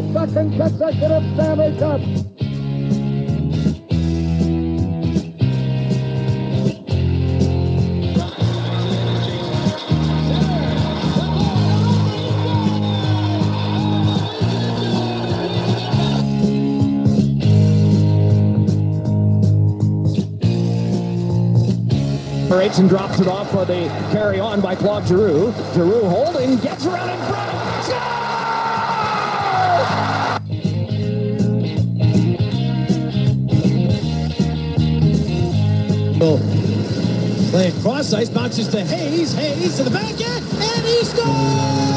their second consecutive Stanley Cup. Separates and drops it off for the carry on by Claude Giroux. Giroux holding, gets around in front. Playing cross ice, bounces to Hayes. Hayes to the back end, and he scores!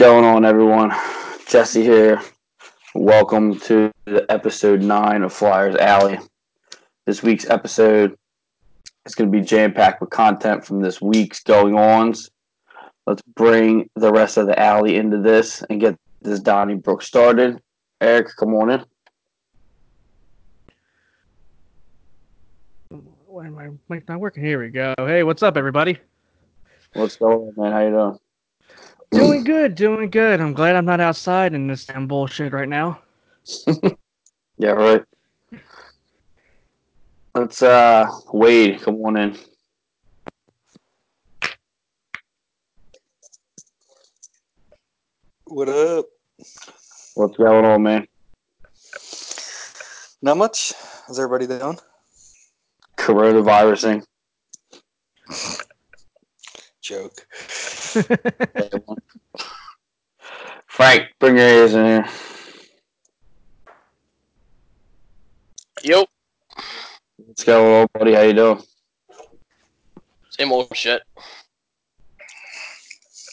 Going on, everyone? Jesse here. Welcome to the episode nine of Flyers Alley. This week's episode is going to be jam packed with content from this week's going ons. Let's bring the rest of the alley into this and get this Donnie Donnybrook started. Eric, come on in. Why am I mic not working? Here we go. Hey, what's up, everybody? What's going on, man? How you doing? Doing good, doing good. I'm glad I'm not outside in this damn bullshit right now. Yeah, right. Let's uh Wade, come on in. What up? What's going on, man? Not much. How's everybody doing? Coronavirusing. Joke. Frank, bring your ears in here. Yo, What's going on, buddy? How you doing? same old shit.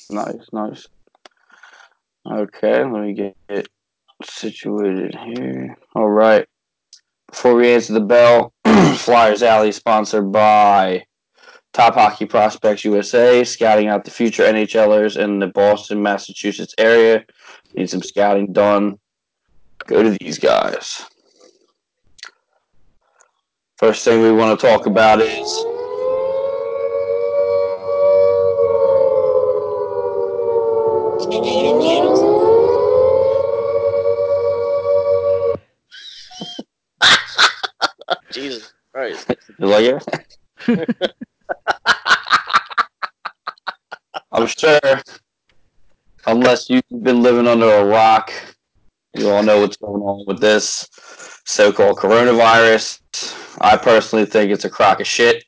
Nice, nice. Okay, let me get it situated here. All right. Before we answer the bell, Flyers Alley sponsored by Top Hockey Prospects USA, scouting out the future NHLers in the Boston, Massachusetts area. Need some scouting done. Go to these guys. First thing we want to talk about is Jesus Christ. You like it? Sure, unless you've been living under a rock, you all know what's going on with this so-called coronavirus. I personally think it's a crock of shit,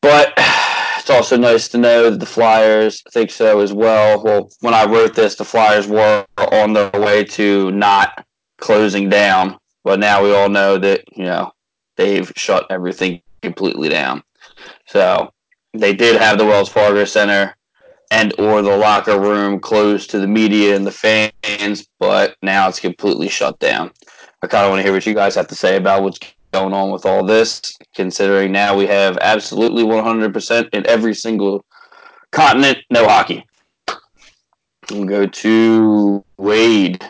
but it's also nice to know that the Flyers think so as well. Well, when I wrote this, the Flyers were on their way to not closing down, but now we all know that you know they've shut everything completely down. So they did have the Wells Fargo Center and or the locker room closed to the media and the fans, but now it's completely shut down. I kind of want to hear what you guys have to say about what's going on with all this, considering now we have absolutely 100% in every single continent, no hockey. We'll go to Wade.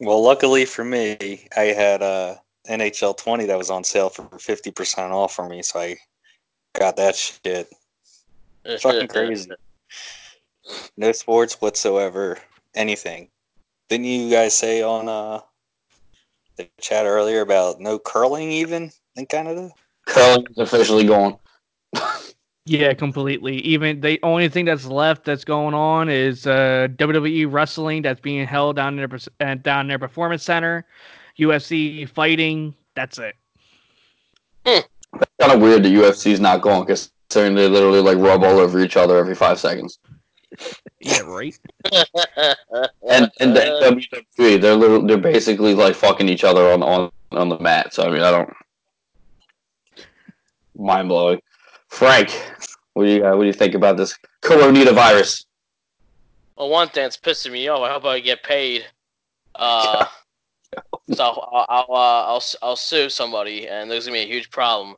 Well, luckily for me, I had uh, NHL 20 that was on sale for 50% off for me, so I got that shit. Fucking crazy. No sports whatsoever, anything. Didn't you guys say on uh, the chat earlier about no curling even in Canada? Curling is officially gone. Yeah, completely. Even the only thing that's left that's going on is uh, WWE wrestling that's being held down in their uh, down in their performance center, UFC fighting. That's it. that's Kind of weird the UFC's not going because they literally like rub all over each other every five seconds. Yeah, right. And and the WWE, they're literally, they're basically like fucking each other on on on the mat. So I mean, I don't mind blowing. Frank, what do you uh, what do you think about this coronavirus? Well, one thing that's pissing me off. I hope I get paid. Uh, so I'll I'll, uh, I'll I'll sue somebody, and there's gonna be a huge problem.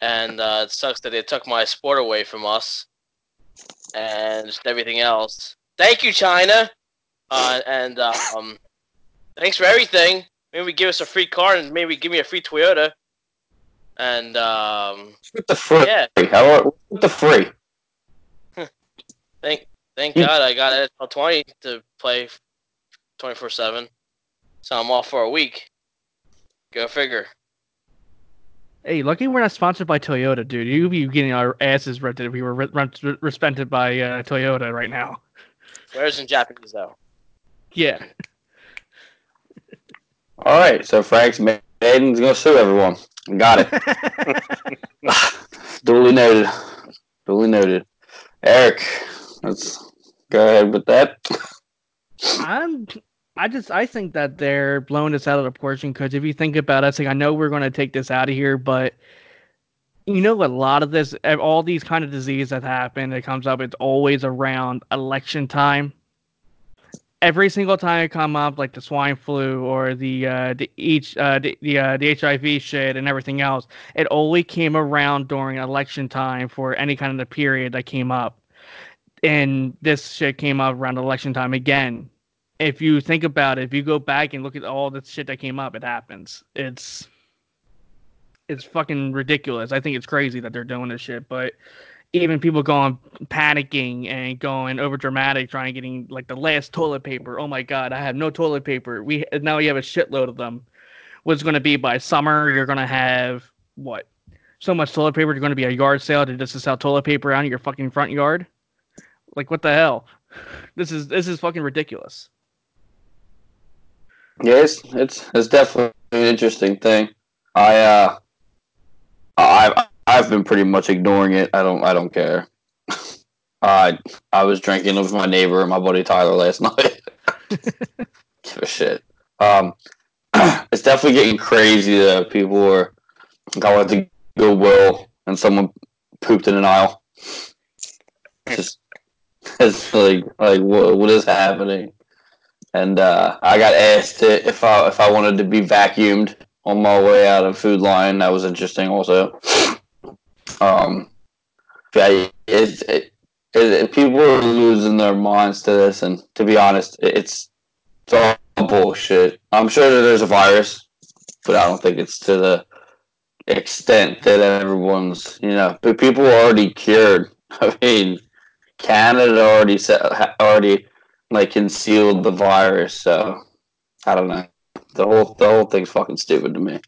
And uh, it sucks that they took my sport away from us, and just everything else. Thank you, China. Uh, and um, thanks for everything. Maybe give us a free car, and maybe give me a free Toyota. And um, With the free, Yeah. how with the free? Thank thank. God I got NFL 20 to play 24 7. So I'm off for a week. Go figure. Hey, lucky we're not sponsored by Toyota, dude. You'd be getting our asses rented if we were re- rent- respected by uh, Toyota right now. Where's in Japanese though? Yeah. All right, so Frank's Maiden's gonna sue everyone. Got it. Duly noted. Duly noted. Eric, let's go ahead with that. I'm. I just I think that they're blowing this out of proportion because if you think about it, it's like I know we're going to take this out of here, but you know a lot of this, all these kind of disease that happen, it comes up. It's always around election time. Every single time it come up, like the swine flu or the uh, the each uh, the the, uh, the HIV shit and everything else, it only came around during election time for any kind of the period that came up. And this shit came up around election time again if you think about it, if you go back and look at all the shit that came up, it happens. It's it's fucking ridiculous. I think it's crazy that they're doing this shit, but even people going panicking and going over dramatic, trying getting like the last toilet paper. Oh my god, I have no toilet paper. We now we have a shitload of them. What's going to be by summer? You're going to have what? So much toilet paper. You're going to be a yard sale to just sell toilet paper out in your fucking front yard. Like what the hell? This is this is fucking ridiculous. Yeah, it's it's, it's definitely an interesting thing. I uh, I I've been pretty much ignoring it. I don't I don't care. I I was drinking with my neighbor and my buddy Tyler last night. Give a shit. Um, it's definitely getting crazy that people are. I went to Goodwill and someone pooped in an aisle. Just it's like like what what is happening? And uh, I got asked if I if I wanted to be vacuumed on my way out of Food Line. That was interesting, also. Um, yeah, it, it, it, people are losing their minds to this, and to be honest, it, it's it's all bullshit. I'm sure that there's a virus, but I don't think it's to the extent that everyone's you know. But people are already cured. I mean, Canada already said already like concealed the virus. So I don't know. The whole the whole thing's fucking stupid to me.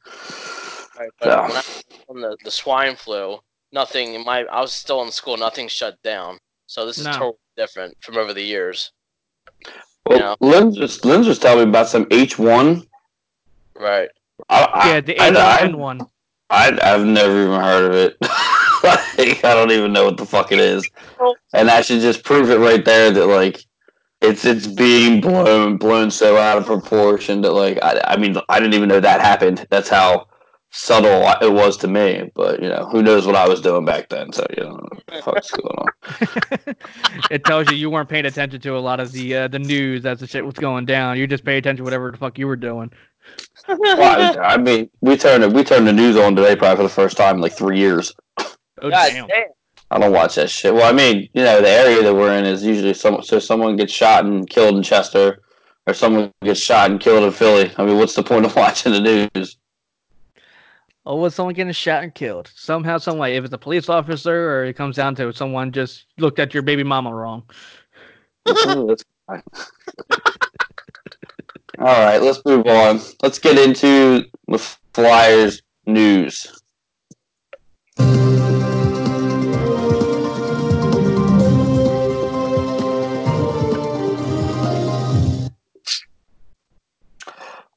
Right, but Yeah. when I from the, the swine flu, nothing in my I was still in school, nothing shut down. So this is No. totally different from over the years. Well, Yeah. Lynn just Lynn just telling me about some H one. Right. I, Yeah, the I, I, H1N1. I, I've never even heard of it. like, I don't even know what the fuck it is. And that should just prove it right there that like it's it's being blown blown so out of proportion that like I, I mean I didn't even know that happened. That's how subtle it was to me. But you know who knows what I was doing back then. So you know what the fuck's going on. it tells you you weren't paying attention to a lot of the uh, the news as the shit was going down. You just pay attention to whatever the fuck you were doing. Well, I, I mean we turned we turned the news on today probably for the first time in like three years. Oh God damn! damn. I don't watch that shit. Well, I mean, you know, the area that we're in is usually some so someone gets shot and killed in Chester, or someone gets shot and killed in Philly. I mean, what's the point of watching the news? Oh, was someone getting shot and killed somehow, some way? If it's a police officer, or it comes down to someone just looked at your baby mama wrong. Ooh. All right, let's move on. Let's get into the Flyers news.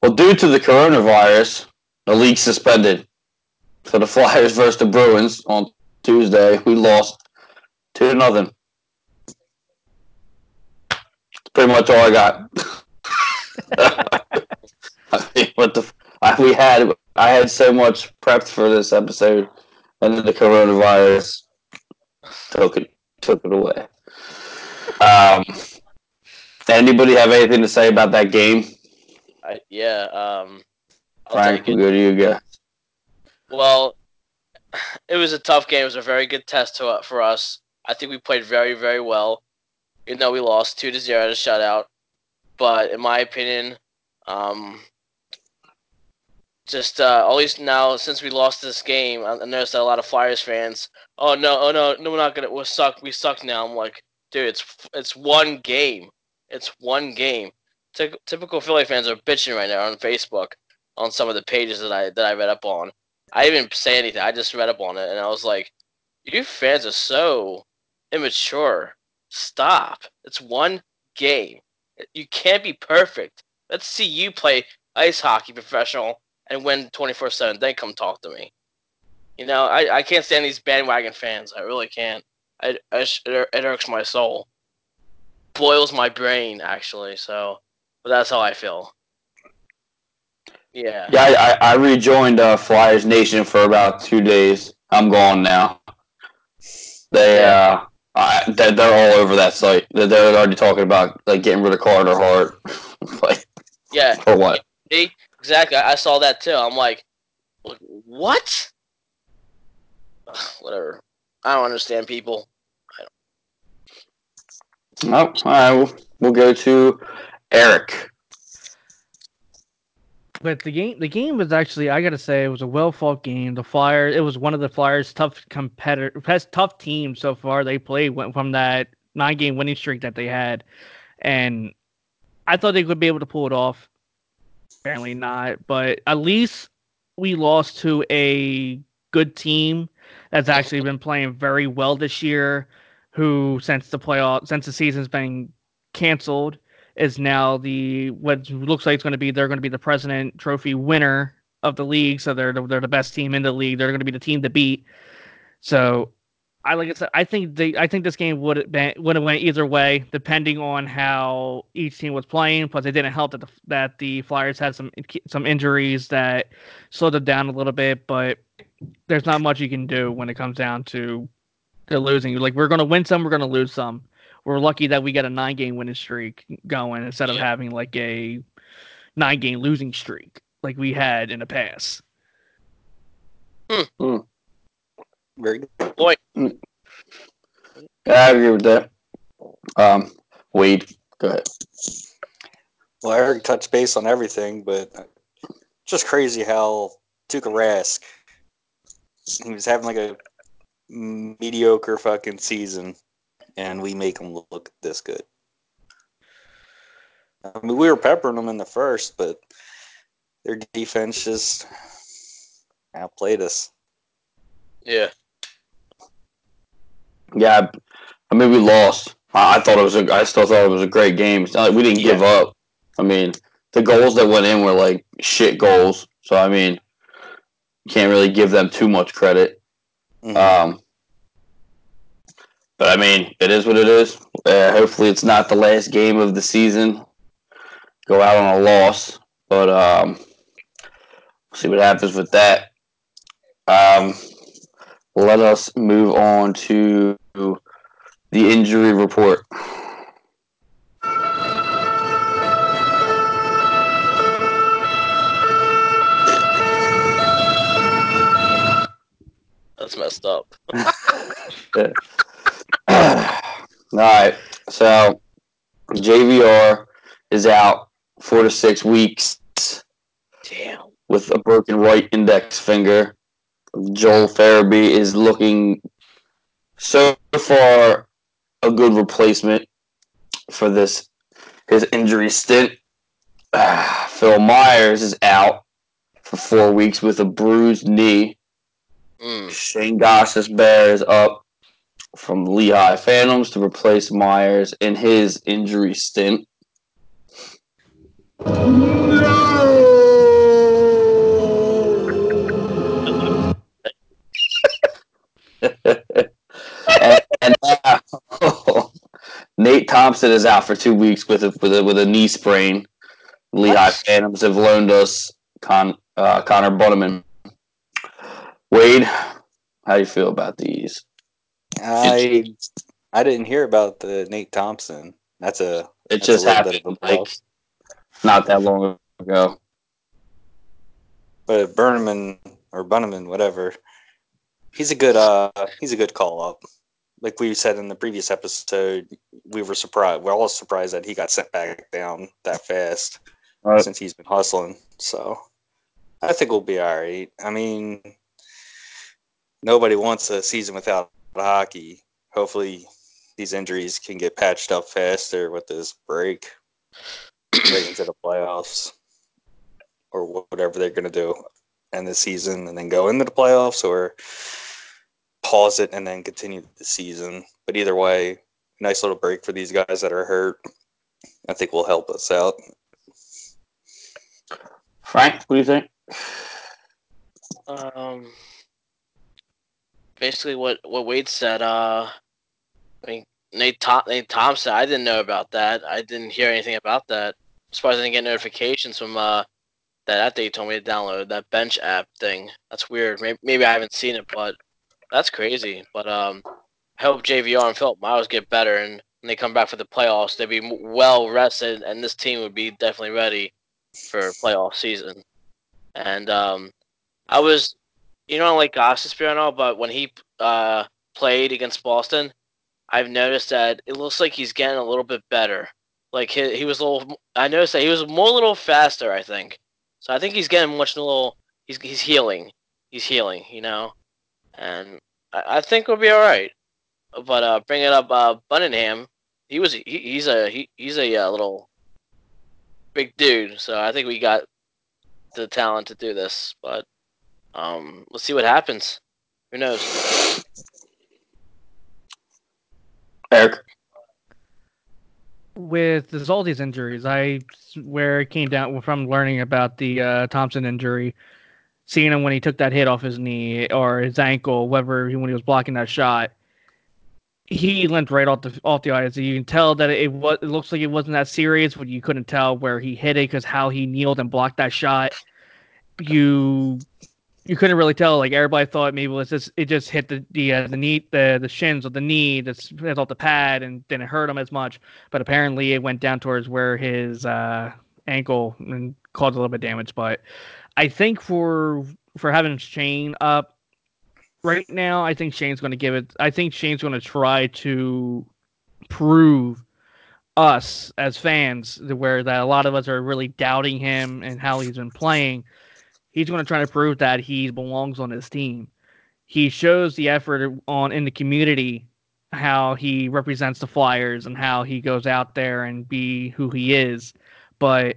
Well, due to the coronavirus, the league suspended. So the Flyers versus the Bruins on Tuesday, we lost two to nothing. That's pretty much all I got. I mean, what the? I, we had I had so much prepped for this episode, and then the coronavirus took it took it away. Um, anybody have anything to say about that game? I, yeah. Um, I'll Frank, take it. we'll go to you again. Well, it was a tough game. It was a very good test to, for us. I think we played very, very well. Even though we lost two to zero to shutout, but in my opinion, um, just uh, always now since we lost this game, I I noticed that a lot of Flyers fans. Oh no! Oh no! No, we're not gonna. We suck. We suck now. I'm like, dude, it's it's one game. It's one game. Ty- typical Philly fans are bitching right now on Facebook on some of the pages that I that I read up on. I didn't even say anything. I just read up on it, and I was like, "You fans are so immature. Stop. It's one game. You can't be perfect. Let's see you play ice hockey professional and win twenty four seven. Then come talk to me. You know, I, I can't stand these bandwagon fans. I really can't. I, I it irks my soul. Boils my brain actually. So, but that's how I feel. Yeah. Yeah, I, I I rejoined uh, Flyers Nation for about two days. I'm gone now. They uh, I, they're, they're all over that site. They're, they're already talking about like getting rid of Carter Hart, like Yeah. for what? See, exactly. I I saw that too. I'm like, what? Whatever. I don't understand people. Oh, all right. We'll, we'll go to Eric. But the game, the game was actually, I gotta say, it was a well fought game. The Flyers, it was one of the Flyers' tough competitor, best tough teams so far. They played went from that nine game winning streak that they had, and I thought they would be able to pull it off. Apparently not, but at least we lost to a good team that's actually been playing very well this year. Who since the playoff, since the season's been canceled, is now the what looks like it's going to be they're going to be the President Trophy winner of the league. So they're the, they're the best team in the league. They're going to be the team to beat. So I like I said, I think they I think this game would have been would have went either way depending on how each team was playing. Plus, it didn't help that the that the Flyers had some some injuries that slowed them down a little bit. But there's not much you can do when it comes down to to losing. Like we're going to win some, we're going to lose some we're lucky that we got a nine game winning streak going instead of Yeah. having like a nine game losing streak like we had in the past. Hmm. Hmm. Very good. Hmm. Yeah, I agree with that. Um, Wade, go ahead. Well, I already touched base on everything, but just crazy how Tuukka Rask, he was having like a mediocre fucking season, and we make them look this good. I mean, we were peppering them in the first, but their defense just outplayed us. Yeah. Yeah, I mean we lost. I, I thought it was a. I still thought it was a great game. It's not like we didn't give up. I mean, the goals that went in were like shit goals. So I mean, you can't really give them too much credit. Mhm. Um, but I mean, it is what it is. Uh, hopefully, it's not the last game of the season. Go out on a loss, but um, we'll see what happens with that. Um, let us move on to the injury report. That's messed up. All right, so JVR is out four to six weeks Damn. with a broken right index finger. Joel Farabee is looking so far a good replacement for this his injury stint. Ah, Phil Myers is out for four weeks with a bruised knee. Mm. Shane Gostisbehere is up from Lehigh Phantoms to replace Myers in his injury stint. and, and now, Nate Thompson is out for two weeks with a with a, with a knee sprain. Lehigh What? Phantoms have loaned us Con, uh, Connor Bunnaman. Wade, how do you feel about these? I I didn't hear about the Nate Thompson. That's a It that's just a happened bit of a like not that long ago. But Berneman or Bunnaman, whatever, he's a good uh he's a good call up. Like we said in the previous episode, we were surprised. We're all surprised that he got sent back down that fast Right. since he's been hustling. So I think we'll be all right. I mean, nobody wants a season without hockey. Hopefully, these injuries can get patched up faster with this break right into the playoffs or whatever they're going to do end the season and then go into the playoffs or pause it and then continue the season. But either way, nice little break for these guys that are hurt. I think will help us out. Frank, what do you think? Um, basically what what Wade said. Uh, I mean Nate Tom- Nate Thompson. I didn't know about that. I didn't hear anything about that. As far as I didn't get notifications from uh that app that you told me to download that bench app thing. That's weird. Maybe, maybe I haven't seen it, but that's crazy. But um, I hope JVR and Philip Miles get better and when they come back for the playoffs, they'd be well rested, and this team would be definitely ready for playoff season. And um, I was, you know, like Gostisbehere, but when he uh, played against Boston, I've noticed that it looks like he's getting a little bit better. Like he, he was a little, I noticed that he was more a little faster. I think, so. I think he's getting much a little. He's he's healing. He's healing, you know, and I, I think we'll be all right. But uh, bringing up uh, Bunningham, he was he, he's a he, he's a uh, little big dude, so I think we got the talent to do this. But um, let's see what happens. Who knows? Eric. with this, all these injuries, I where it came down from learning about the uh, Thompson injury, seeing him when he took that hit off his knee or his ankle, whatever when he was blocking that shot, he limped right off the off the ice. You can tell that it was it looks like it wasn't that serious, but you couldn't tell where he hit it because how he kneeled and blocked that shot. You you couldn't really tell. Like everybody thought maybe it just it just hit the the uh, the knee the the shins of the knee that's that's off the pad and didn't hurt him as much. But apparently it went down towards where his uh, ankle and caused a little bit of damage. But I think for for having Shane up right now, I think Shane's going to give it. I think Shane's going to try to prove us as fans where that a lot of us are really doubting him and how he's been playing. He's going to try to prove that he belongs on his team. He shows the effort on in the community how he represents the Flyers and how he goes out there and be who he is. But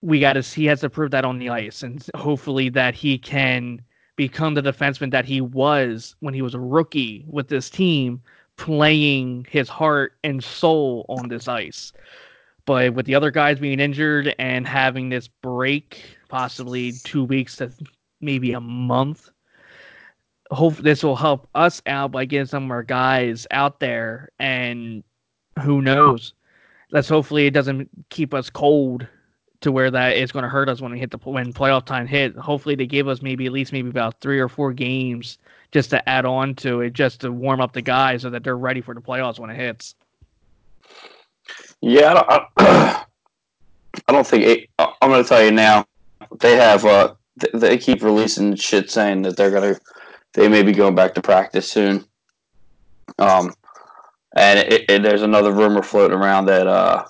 we got to he has to prove that on the ice and hopefully that he can become the defenseman that he was when he was a rookie with this team playing his heart and soul on this ice. But with the other guys being injured and having this break, possibly two weeks to maybe a month, hope this will help us out by getting some of our guys out there. And who knows? Let's hopefully it doesn't keep us cold to where that is going to hurt us when we hit the when playoff time hit. Hopefully they give us maybe at least maybe about three or four games just to add on to it, just to warm up the guys so that they're ready for the playoffs when it hits. Yeah, I don't, I, I don't think it, I'm going to tell you now. They have uh, th- they keep releasing shit saying that they're gonna they may be going back to practice soon. Um, and it, it, there's another rumor floating around that uh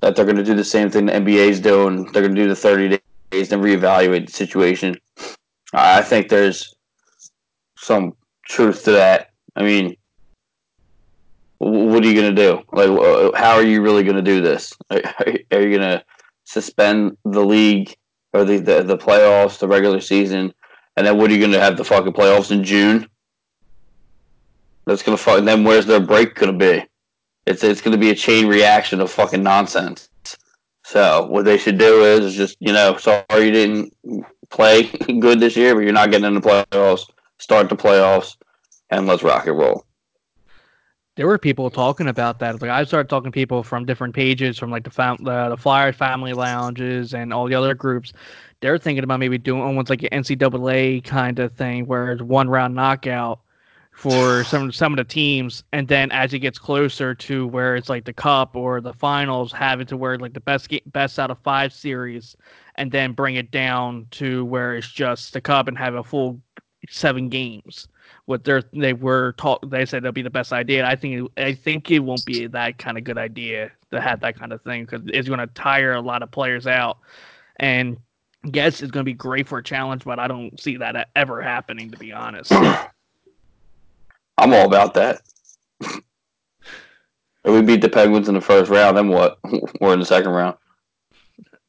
that they're to do the same thing the NBA's doing. They're to do the 30 days and reevaluate the situation. I think there's some truth to that. I mean, what are you going to do? Like, how are you really going to do this? Are you going to suspend the league or the, the, the playoffs, the regular season, and then what are you going to have the fucking playoffs in June? That's going to fuck. Then where's their break going to be? It's it's going to be a chain reaction of fucking nonsense. So what they should do is just you know, sorry you didn't play good this year, but you're not getting in the playoffs. Start the playoffs, and let's rock and roll there were people talking about that. Like I started talking to people from different pages, from like the fam- the, the Flyers family lounges and all the other groups. They're thinking about maybe doing almost like an NCAA kind of thing, where it's one round knockout for some some of the teams, and then as it gets closer to where it's like the cup or the finals, have it to where like the best best out of five series, and then bring it down to where it's just the cup and have a full seven games. What they they were talk they said it'll be the best idea. I think I think it won't be that kind of good idea to have that kind of thing because it's going to tire a lot of players out. And yes, it's going to be great for a challenge, but I don't see that ever happening. To be honest, I'm all about that. if we beat the Penguins in the first round, then what? We're in the second round.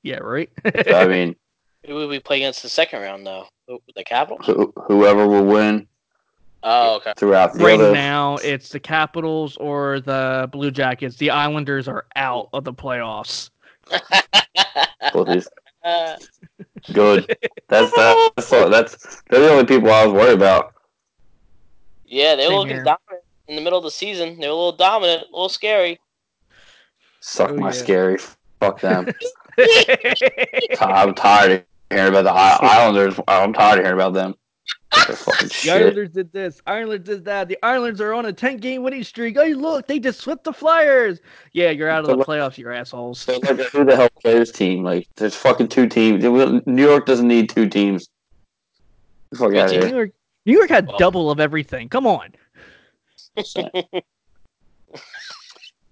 yeah, right. So, I mean, Who would we play against the second round though? Who- The Capitals? who, whoever will win Oh, okay. throughout the right other. now, it's the Capitals or the Blue Jackets. The Islanders are out of the playoffs. Good. That's that, that's that's they're the only people I was worried about. yeah, they were Same looking here. dominant in the middle of the season. They were a little dominant, a little scary. Suck Oh, my yeah. scary. Fuck them. I'm tired of hearing about the I- Islanders. I'm tired of hearing about them. The shit. Islanders did this. Islanders did that. The Islanders are on a 10 game winning streak. Oh, look, they just swept the Flyers. Yeah, you're out of the playoffs, you assholes. So, like, who the hell plays team? Like, there's fucking two teams. New York doesn't need two teams. Fuck out New. York, New York had Well- double of everything. Come on.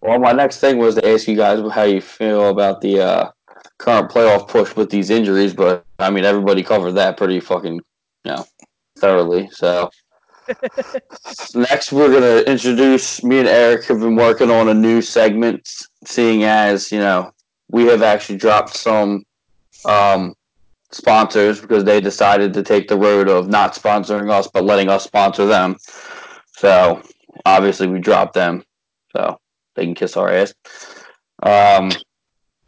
Well, my next thing was to ask you guys how you feel about the uh, current playoff push with these injuries, but I mean, everybody covered that pretty fucking, you know, thoroughly. So, next, we're going to introduce me and Eric have been working on a new segment, seeing as, you know, we have actually dropped some um, sponsors because they decided to take the road of not sponsoring us, but letting us sponsor them. So, obviously, we dropped them. So, they can kiss our ass. Um,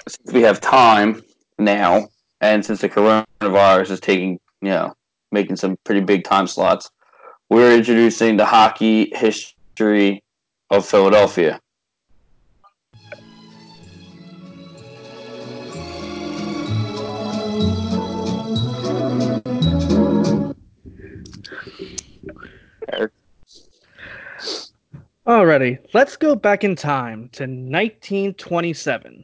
since we have time now, and since the coronavirus is taking, you know, making some pretty big time slots, we're introducing the hockey history of Philadelphia. Alrighty, let's go back in time to 1927.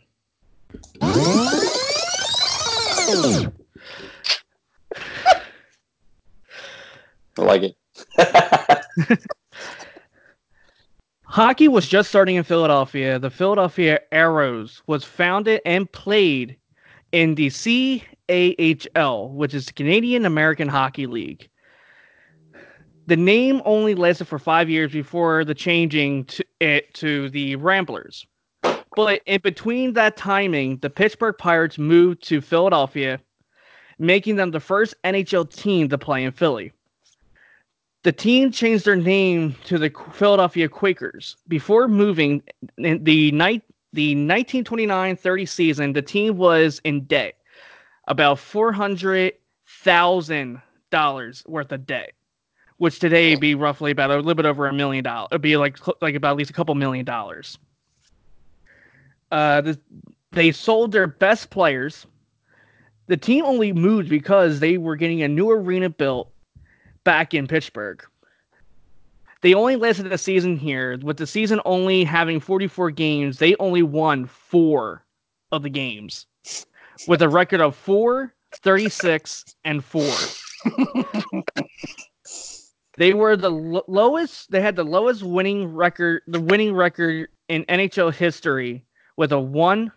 I like it. Hockey was just starting in Philadelphia. The Philadelphia Arrows was founded and played in the CAHL, which is the Canadian American Hockey League. The name only lasted for five years before the changing to it to the Ramblers. But in between that timing, the Pittsburgh Pirates moved to Philadelphia, making them the first NHL team to play in Philly. The team changed their name to the Philadelphia Quakers. Before moving in the night the 1929-30 season, the team was in debt, about four hundred thousand dollars worth of debt, which today would be roughly about a little bit over a million dollars. It'd be like like about at least a couple million dollars. Uh, the, they sold their best players. The team only moved because they were getting a new arena built back in Pittsburgh. They only lasted a season here. With the season only having 44 games, they only won four of the games with a record of 4, 36, and 4. they were the lo- lowest, they had the lowest winning record, the winning record in NHL history with a 1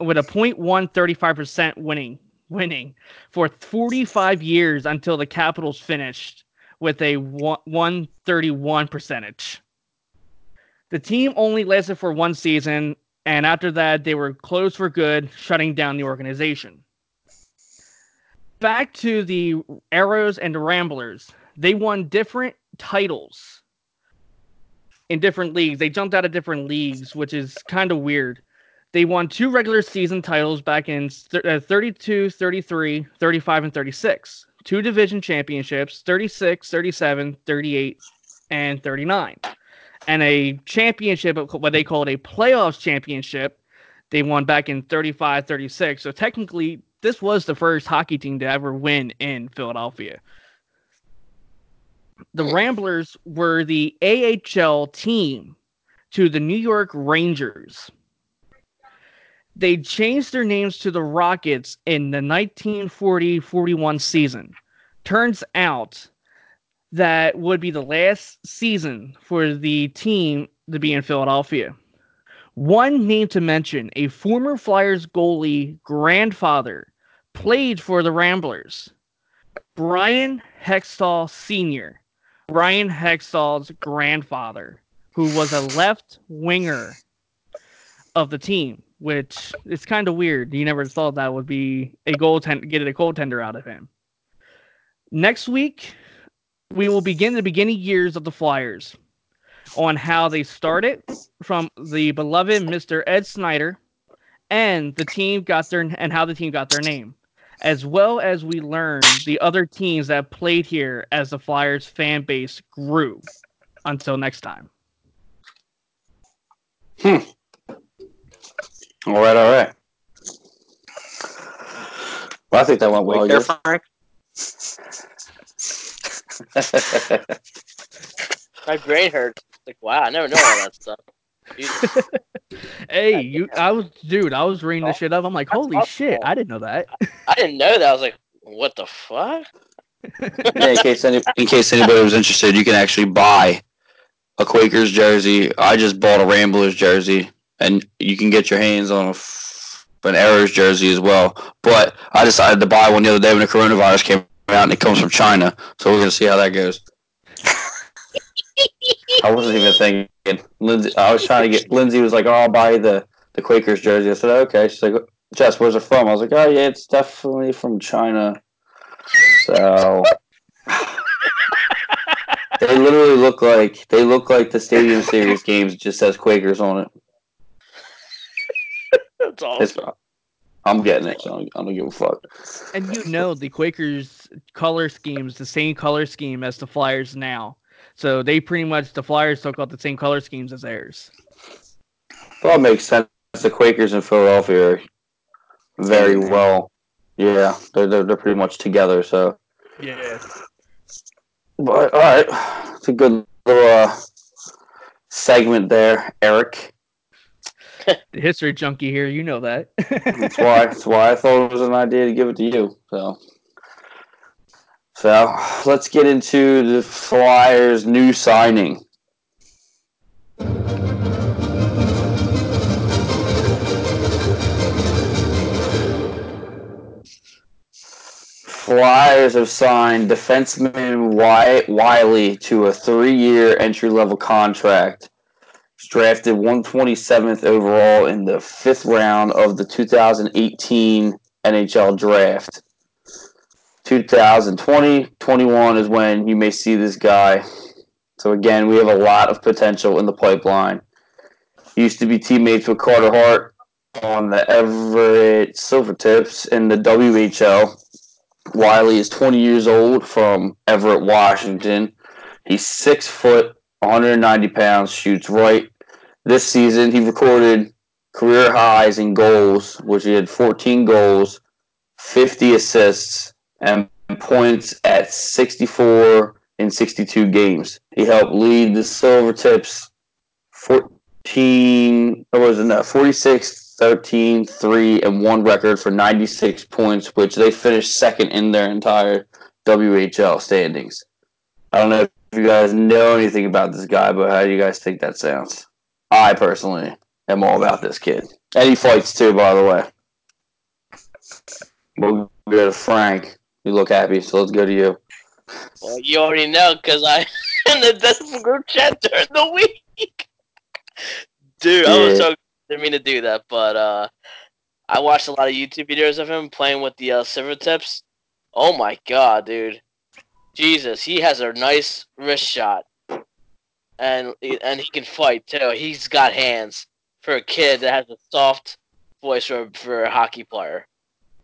with a 0.135% winning winning for 45 years until the Capitals finished with a one- 131 percentage. The team only lasted for one season, and after that, they were closed for good, shutting down the organization. Back to the Arrows and the Ramblers, they won different titles in different leagues. They jumped out of different leagues, which is kind of weird. They won two regular season titles back in th- uh, 32, 33, 35, and 36. Two division championships, 36, 37, 38, and 39. And a championship, what they called a playoffs championship, they won back in 35, 36. So technically, this was the first hockey team to ever win in Philadelphia. the Ramblers were the AHL team to the New York Rangers. They changed their names to the Rockets in the 1940 41 season. Turns out that would be the last season for the team to be in Philadelphia. One name to mention a former Flyers goalie grandfather played for the Ramblers. Brian Hextall Sr., Brian Hextall's grandfather, who was a left winger of the team, which is kind of weird. You never thought that would be a goaltender, get a goaltender out of him. Next week, we will begin the beginning years of the Flyers on how they started from the beloved Mr. Ed Snider and the team got their and how the team got their name, as well as we learn the other teams that played here as the Flyers fan base grew. Until next time. Hmm. All right, all right. Well, I think that went well. Wait there. Frank. My brain hurts. Like, wow, I never know all that stuff. Hey, you I was dude, I was reading this shit up. I'm like, holy That's shit. I didn't know that. I didn't know that. I was like, what the fuck? yeah, in case any, in case anybody was interested, you can actually buy a Quakers jersey. I just bought a Ramblers jersey, and you can get your hands on a f- an Arrows jersey as well. But I decided to buy one the other day when the coronavirus came out, and it comes from China. So we're gonna see how that goes. I wasn't even thinking. Lindsay, I was trying to get. Lindsay was like, "Oh, I'll buy the the Quakers jersey." I said, "Okay." She's like, "Jess, where's it from?" I was like, "Oh yeah, it's definitely from China." So they literally look like they look like the Stadium Series games. Just says Quakers on it. That's It's, awesome. I'm getting it. So I don't, I don't give a fuck. And you know the Quakers color scheme is the same color scheme as the Flyers now. So they pretty much the Flyers took out the same color schemes as theirs. Well, it makes sense. The Quakers in Philadelphia are very Hand in hand. well. Yeah, they're, they're they're pretty much together. So, Yeah. but all right, it's a good little uh, segment there, Eric. The history junkie here, you know that. That's why. That's why I thought it was an idea to give it to you. So, so let's get into the Flyers' new signing. Flyers have signed defenseman Wyatte Wylie to a three-year entry-level contract. Drafted 127th overall in the fifth round of the 2018 NHL draft. 2020-21 is when you may see this guy. So again, we have a lot of potential in the pipeline. He used to be teammates with Carter Hart on the Everett Silvertips in the WHL. Wylie is 20 years old from Everett, Washington. He's six foot, 190 pounds, shoots right. This season, he recorded career highs in goals, which he had 14 goals, 50 assists, and points at 64 in 62 games. He helped lead the Silvertips 14, or was it no, 46, 13, 3, and 1 record for 96 points, which they finished second in their entire WHL standings. I don't know if you guys know anything about this guy, but how do you guys think that sounds? I personally am all about this kid. And he fights too, by the way. We'll go to Frank. You look happy, so let's go to you. Well, you already know because I in the Desmond group chat during the week. Dude, I was so didn't mean to do that, but uh, I watched a lot of YouTube videos of him playing with the uh, Silvertips. Oh my god, dude! Jesus, he has a nice wrist shot, and and he can fight too. He's got hands for a kid that has a soft voice for for a hockey player,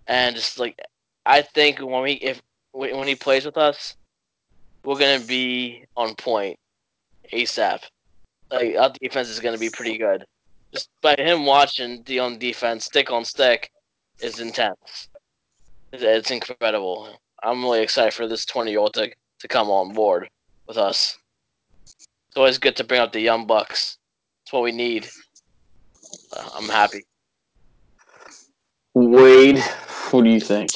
and just like I think when we if when he plays with us, we're gonna be on point ASAP. Like our defense is gonna be pretty good. Just by him watching the on defense, stick on stick, is intense. It's, it's incredible. I'm really excited for this 20 year old to to come on board. with us. It's always good to bring up the young bucks. It's what we need. Uh, I'm happy. Wade, what do you think?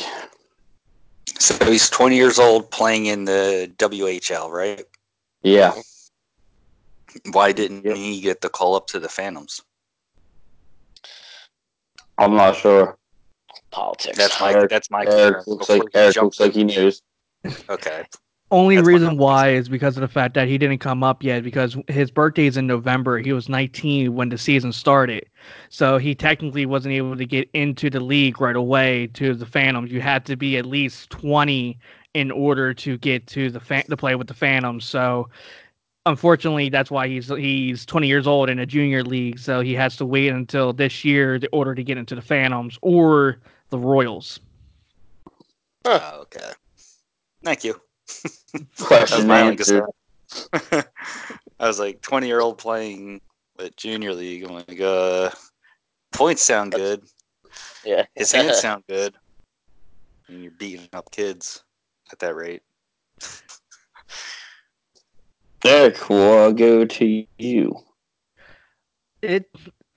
So he's 20 years old playing in the WHL, right? Yeah. Why didn't Yep. he get the call up to the Phantoms? I'm not sure. Politics. That's my Eric- that's my Eric looks like Eric jump looks like he knows. Okay. Only That's reason why is because of the fact that he didn't come up yet because his birthday's in November. He was 19 when the season started. So he technically wasn't able to get into the league right away to the Phantoms. You had to be at least 20 in order to get to the fan- to play with the Phantoms. So unfortunately, that's why he's he's 20 years old in a junior league. So he has to wait until this year in order to get into the Phantoms or the Royals. Oh, okay. Thank you. Question my only answered. I was like 20 year old playing with junior league. I'm like, uh, points sound good. Yeah. His hands sound good. And you're beating up kids at that rate. Eric, well, I'll go to you. it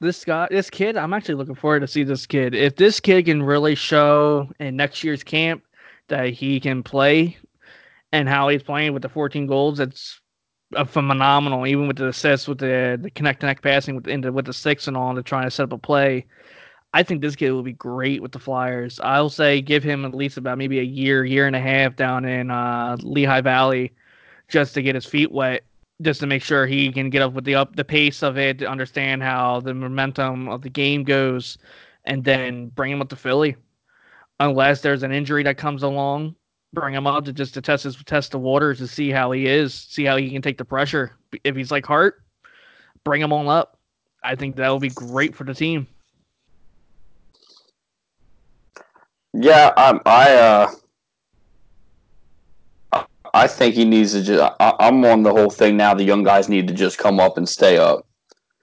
this guy this kid i'm actually looking forward to see this kid if this kid can really show in next year's camp that he can play and how he's playing with the 14 goals it's phenomenal even with the assists with the the connect connect passing with the into with the six and all to trying to set up a play i think this kid will be great with the flyers i'll say give him at least about maybe a year year and a half down in uh lehigh valley just to get his feet wet just to make sure he can get up with the up the pace of it, to understand how the momentum of the game goes, and then bring him up to Philly. Unless there's an injury that comes along, bring him up to just to test his test the waters to see how he is, see how he can take the pressure. If he's like Hart, bring him on up. I think that will be great for the team. Yeah, I'm. I uh, I- I think he needs to just. I, I'm on the whole thing now. The young guys need to just come up and stay up.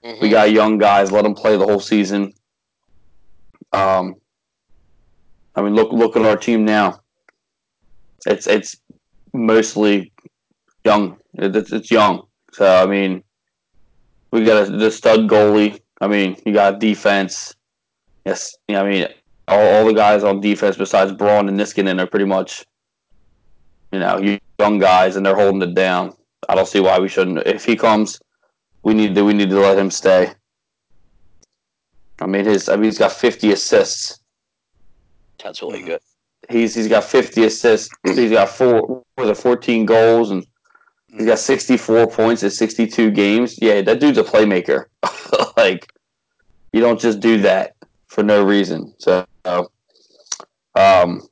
Mhm. We got young guys. Let them play the whole season. Um, I mean, look look at our team now. It's it's mostly young. It's it's young. So I mean, we got a, the stud goalie. I mean, you got defense. Yes, yeah, I mean, all, all the guys on defense besides Braun and Niskanen are pretty much, you know, young guys, and they're holding it down. I don't see why we shouldn't. If he comes, we need to we need to let him stay. I mean, his I mean, he's got 50 assists. That's really mm-hmm. good. He's he's got 50 assists. He's got four was it 14 goals and he's got 64 points in 62 games. Yeah, that dude's a playmaker. like you don't just do that for no reason. So um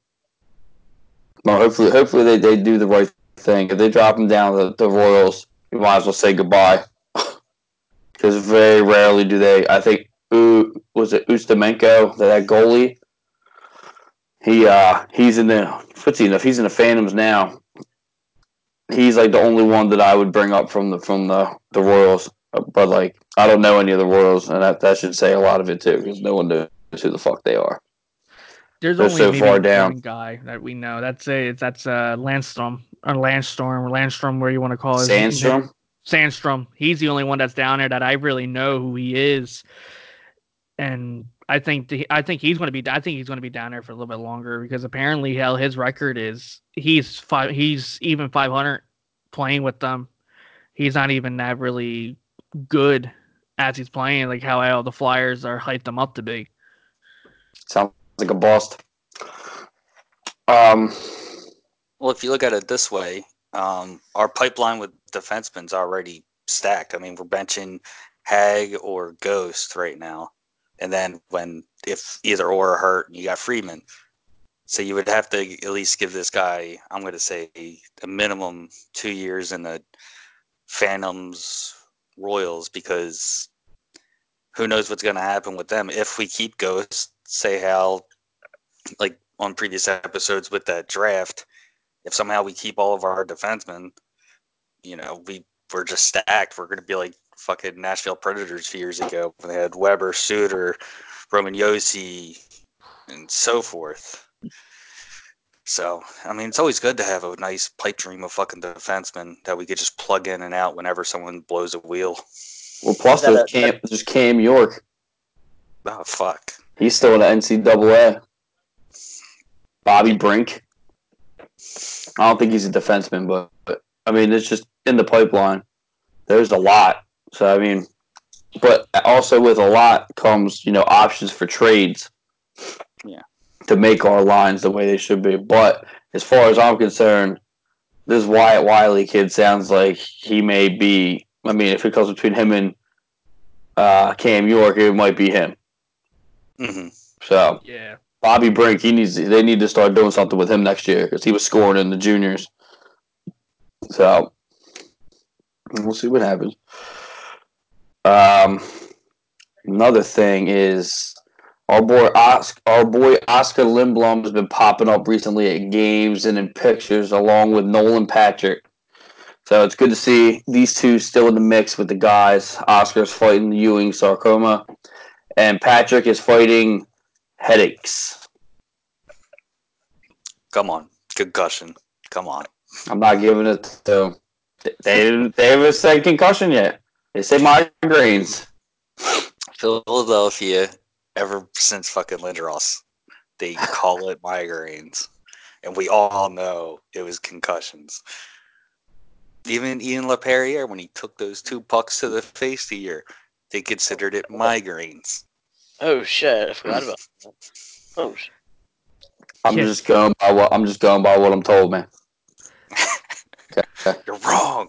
well hopefully hopefully they, they do the right thing. If they drop him down the, the Royals, you might as well say goodbye. Because very rarely do they I think U was it Ustimenko, that goalie? He uh he's in the what's enough? He's in the Phantoms now. He's like the only one that I would bring up from the from the the Royals. But like I don't know any of the Royals, and that, that should say a lot of it too, because no one knows who the fuck they are. There's They're only so far down. one guy that we know. That's a that's a Landstrom or Landstorm or Landstrom, where you want to call name. Sandstrom. Sandstrom. He's the only one that's down there that I really know who he is, and I think the, I think he's going to be I think he's going to be down there for a little bit longer because apparently hell his record is he's five he's even 500 playing with them. He's not even that really good as he's playing like how all the Flyers are hyped him up to be. Sounds like a bust. Um, Well, if you look at it this way, um, our pipeline with defensemen's already stacked. I mean, we're benching Hagg or Ghost right now, and then when if either or hurt, you got Freeman. So you would have to at least give this guy, I'm going to say, a minimum two years in the Phantoms Royals because who knows what's going to happen with them if we keep Ghost. Say how, like on previous episodes with that draft, if somehow we keep all of our defensemen, you know, we we're just stacked. We're gonna be like fucking Nashville Predators a few years ago when they had Weber, Suter, Roman Josi, and so forth. So, I mean, it's always good to have a nice pipe dream of fucking defenseman that we could just plug in and out whenever someone blows a wheel. Well, plus Is that there's a- Cam, there's Cam York. Oh, fuck. He's still in the NCAA. Bobby Brink. I don't think he's a defenseman, but, but I mean, it's just in the pipeline. There's a lot. So I mean, but also with a lot comes you know options for trades. Yeah. To make our lines the way they should be, but as far as I'm concerned, this Wyatte Wylie kid sounds like he may be. I mean, if it comes between him and uh, Cam York, it might be him. hmm So Yeah. Bobby Brink, he needs they need to start doing something with him next year because he was scoring in the juniors. So we'll see what happens. Um, another thing is our boy Oscar, our boy Oscar Lindblom has been popping up recently at games and in pictures along with Nolan Patrick. So it's good to see these two still in the mix with the guys. Oscar's fighting the Ewing sarcoma, and Patrick is fighting headaches. Come on. Concussion. Come on. I'm not giving it to them. They. They haven't said concussion yet. They say migraines. Philadelphia, ever since fucking Lindros, they call it migraines. And we all know it was concussions. Even Ian LaPerriere, when he took those two pucks to the face the year, they considered it migraines. Oh shit! I forgot about that. Oh, sh- I'm Yeah. just going by what I'm just going by what I'm told, man. You're wrong.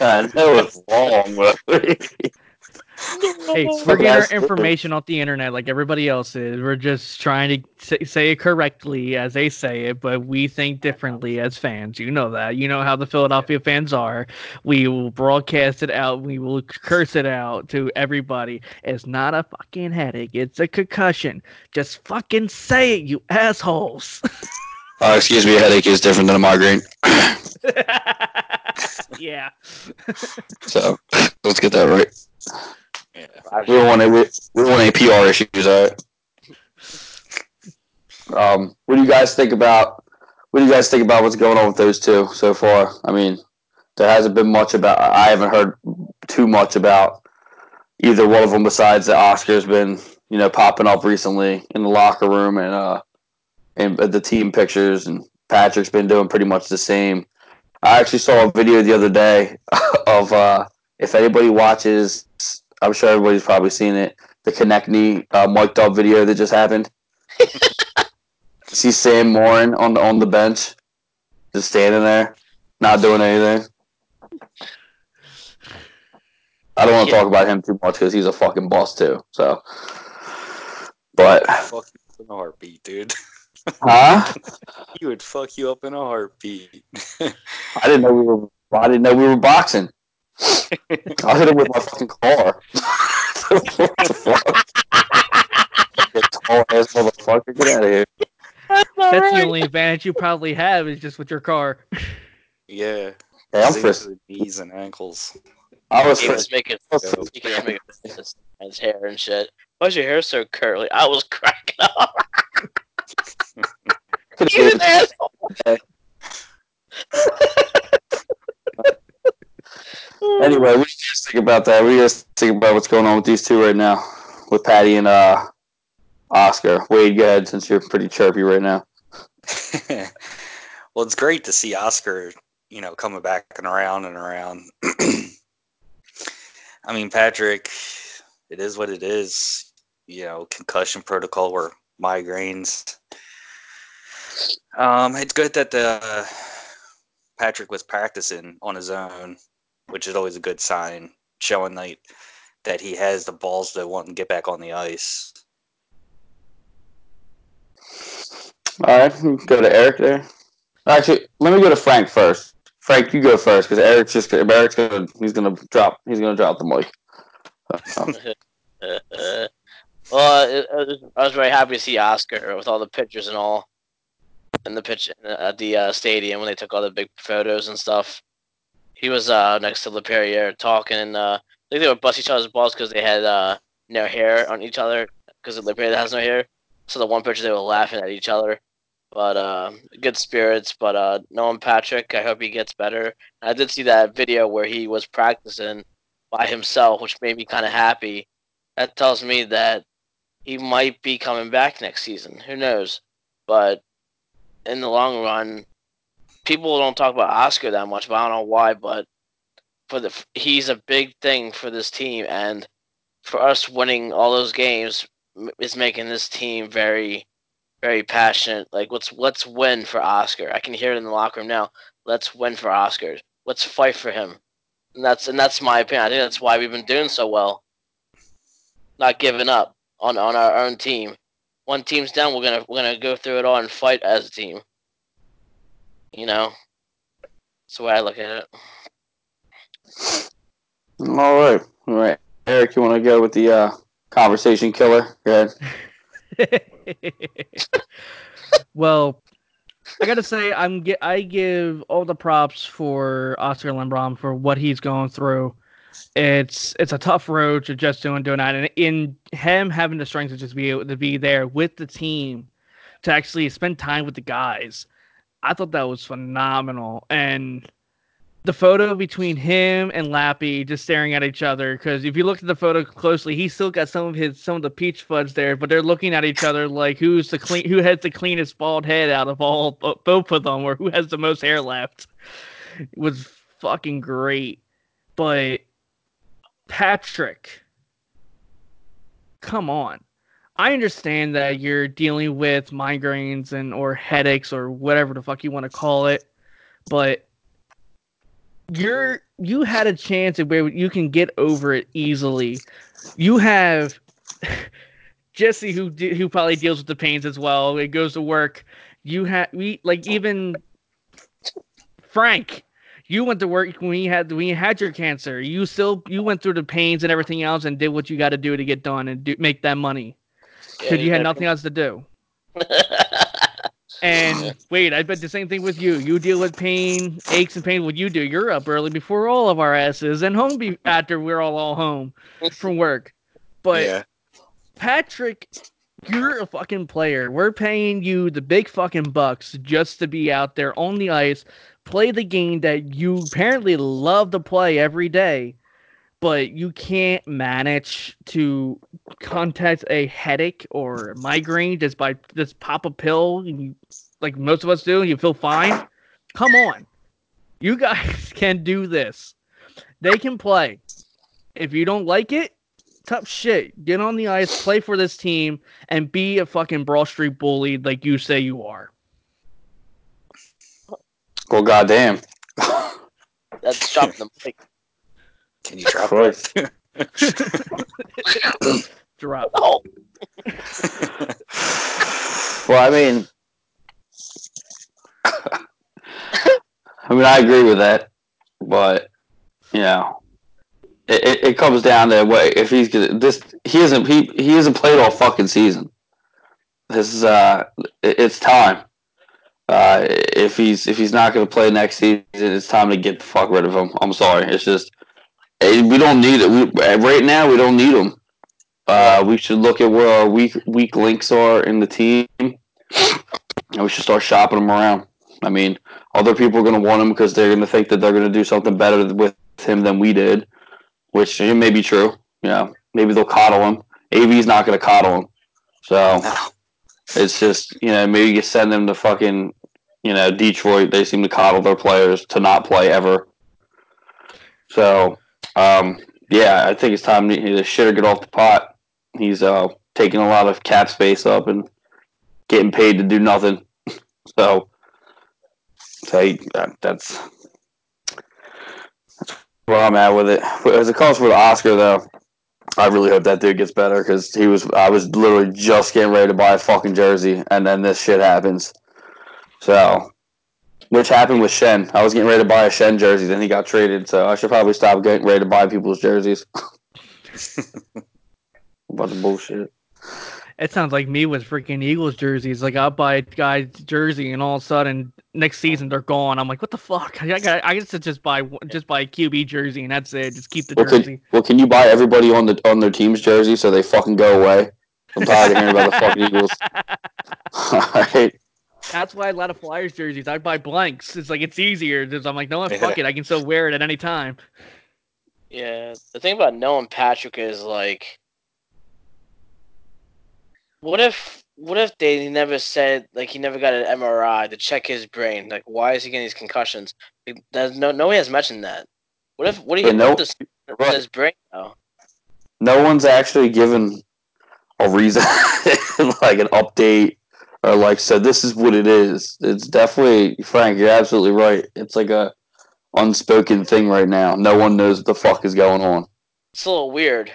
I know it's wrong, Hey, we're getting our information off the internet like everybody else is. We're just trying to say, say it correctly as they say it, but we think differently as fans. You know that. You know how the Philadelphia fans are. We will broadcast it out. We will curse it out to everybody. It's not a fucking headache. It's a concussion. Just fucking say it, you assholes. uh, excuse me, a headache is different than a migraine. yeah. So let's get that right. Yeah. We don't want any, we, we don't want any PR issues, all right? Um, what do you guys think about? What do you guys think about what's going on with those two so far? I mean, there hasn't been much about. I haven't heard too much about either one of them besides that Oscar's been, you know, popping up recently in the locker room and uh, and the team pictures, and Patrick's been doing pretty much the same. I actually saw a video the other day of uh, if anybody watches, I'm sure everybody's probably seen it. The Konecny uh, mic'd up video that just happened. See Sam Morin on the on the bench, just standing there, not doing anything. I don't want to Yeah. talk about him too much because he's a fucking boss too. So, but Fuck you in a heartbeat, dude. huh? he would fuck you up in a heartbeat. I didn't know we were. I didn't know we were boxing. I hit him with my fucking car. what the fuck? You tall ass motherfucker, get out of here. That's the only advantage you probably have is just with your car. yeah. Hey, I'm Zing frisk. knees and ankles. I was he was making I was Go. frisk. he can make his, his hair and shit. Why's your hair so curly? I was cracking up. You an asshole. Anyway, what do you guys think about that? What do you guys think about what's going on with these two right now? With Patty and uh, Oscar. Wade, go ahead since you're pretty chirpy right now. well, it's great to see Oscar, you know, coming back and around and around. I mean, Patrick, it is what it is. You know, concussion protocol or migraines. Um, it's good that the Patrick was practicing on his own, which is always a good sign, showing like that he has the balls to want to get back on the ice. All right, go to Eric there. Actually, let me go to Frank first. Frank, you go first because Eric's just Eric's gonna he's gonna drop he's gonna drop the mic. Well, it, it was- I was very happy to see Oscar with all the pictures and all, and the pitch at the uh, stadium when they took all the big photos and stuff. He was uh, next to LaPerriere talking, and uh, I think they would bust each other's balls because they had uh, no hair on each other because LaPerriere has no hair. So the one picture they were laughing at each other, but uh, good spirits. But uh, Nolan Patrick, I hope he gets better. I did see that video where he was practicing by himself, which made me kind of happy. That tells me that he might be coming back next season. Who knows? But in the long run, people don't talk about Oscar that much, but I don't know why. But for the he's a big thing for this team, and for us winning all those games is making this team very, very passionate. Like let's let's win for Oscar. I can hear it in the locker room now. Let's win for Oscar. Let's fight for him. And that's and that's my opinion. I think that's why we've been doing so well. Not giving up on, on our own team. One team's down, we're gonna we're gonna go through it all and fight as a team. You know, that's the way I look at it. All right, all right. Eric, you want to go with the uh, conversation killer? Go ahead. well, I gotta say, I'm I give all the props for Oscar Lindblom for what he's going through. It's it's a tough road to just doing doing that, and in him having the strength to just be able to be there with the team to actually spend time with the guys, I thought that was phenomenal. And the photo between him and Lappy just staring at each other because if you look at the photo closely, he's still got some of his some of the peach fudge there, but they're looking at each other like who's the clean who has the cleanest bald head out of all both of them, or who has the most hair left. It was fucking great, but Patrick, come on. I understand that you're dealing with migraines and or headaches or whatever the fuck you want to call it, but you're you had a chance where you can get over it easily. You have Jesse who who probably deals with the pains as well. It goes to work. You have we like even Frank. You went to work when you had when you had your cancer. You still you went through the pains and everything else and did what you got to do to get done and do, make that money because you had nothing else to do. And wait, I bet the same thing with you. You deal with pain, aches, and pain. What you do, you're up early before all of our asses, and home be- after we're all all home from work. But yeah. Patrick, you're a fucking player. We're paying you the big fucking bucks just to be out there on the ice, play the game that you apparently love to play every day, but you can't manage to contact a headache or migraine just by just pop a pill you, like most of us do you feel fine. Come on. You guys can do this. They can play. If you don't like it, tough shit. Get on the ice, play for this team, and be a fucking Broad Street bully like you say you are. Well, goddamn. That's dropping the mic. Can you drop Christ. it? Drop. Oh, Well, I mean, I mean, I agree with that, but you know, it, it, it comes down to what if he's gonna this he isn't he he hasn't played all fucking season. This is uh, it, it's time. Uh, if he's if he's not gonna play next season, it's time to get the fuck rid of him. I'm sorry, it's just eh, we don't need it. We, right now, we don't need him. Uh, we should look at where our weak weak links are in the team, and we should start shopping them around. I mean, other people are going to want him because they're going to think that they're going to do something better with him than we did, which may be true. Know, maybe they'll coddle him. AV's not going to coddle him, so it's just you know maybe you send them to fucking you know Detroit. They seem to coddle their players to not play ever. So um, yeah, I think it's time to either shit or get off the pot. He's uh, taking a lot of cap space up and getting paid to do nothing. So, so he, that, that's that's where I'm at with it. As it comes for the Oscar, though, I really hope that dude gets better because he was. I was literally just getting ready to buy a fucking jersey, and then this shit happens. So, which happened with Shen. I was getting ready to buy a Shen jersey, then he got traded. So I should probably stop getting ready to buy people's jerseys. Bunch of bullshit. It sounds like me with freaking Eagles jerseys. Like I'll buy a guy's jersey, and all of a sudden next season they're gone. I'm like, what the fuck? I got I guess to just buy just buy a QB jersey, and that's it. Just keep the Well, jersey. can, well, can you buy everybody on the on their team's jersey so they fucking go away? I'm tired of hearing about the fucking Eagles. All right. That's why a lot of Flyers jerseys I buy blanks. It's like it's easier. Just, I'm like, no, Yeah. fuck it. I can still wear it at any time. Yeah, the thing about knowing Patrick is like, what if what if they never said like he never got an MRI to check his brain? Like, why is he getting these concussions? There's no nobody has mentioned that. What if what do you no- what right. his brain though? no one's actually given a reason, like an update, or like said this is what it is. It's definitely Frank. You're absolutely right. It's like a unspoken thing right now. No one knows what the fuck is going on. It's a little weird.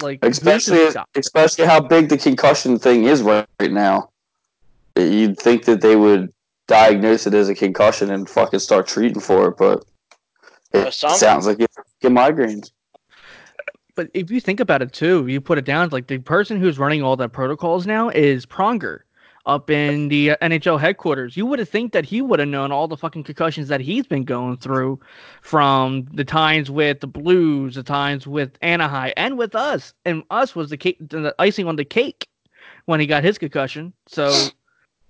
Like Especially, especially how big the concussion thing is right, right now. You'd think that they would diagnose it as a concussion and fucking start treating for it, but it some- sounds like you get migraines. But if you think about it too, you put it down like the person who's running all the protocols now is Pronger up in the NHL headquarters. You would have think that he would have known all the fucking concussions that he's been going through from the times with the Blues, the times with Anaheim, and with us. And us was the cake, the icing on the cake when he got his concussion. So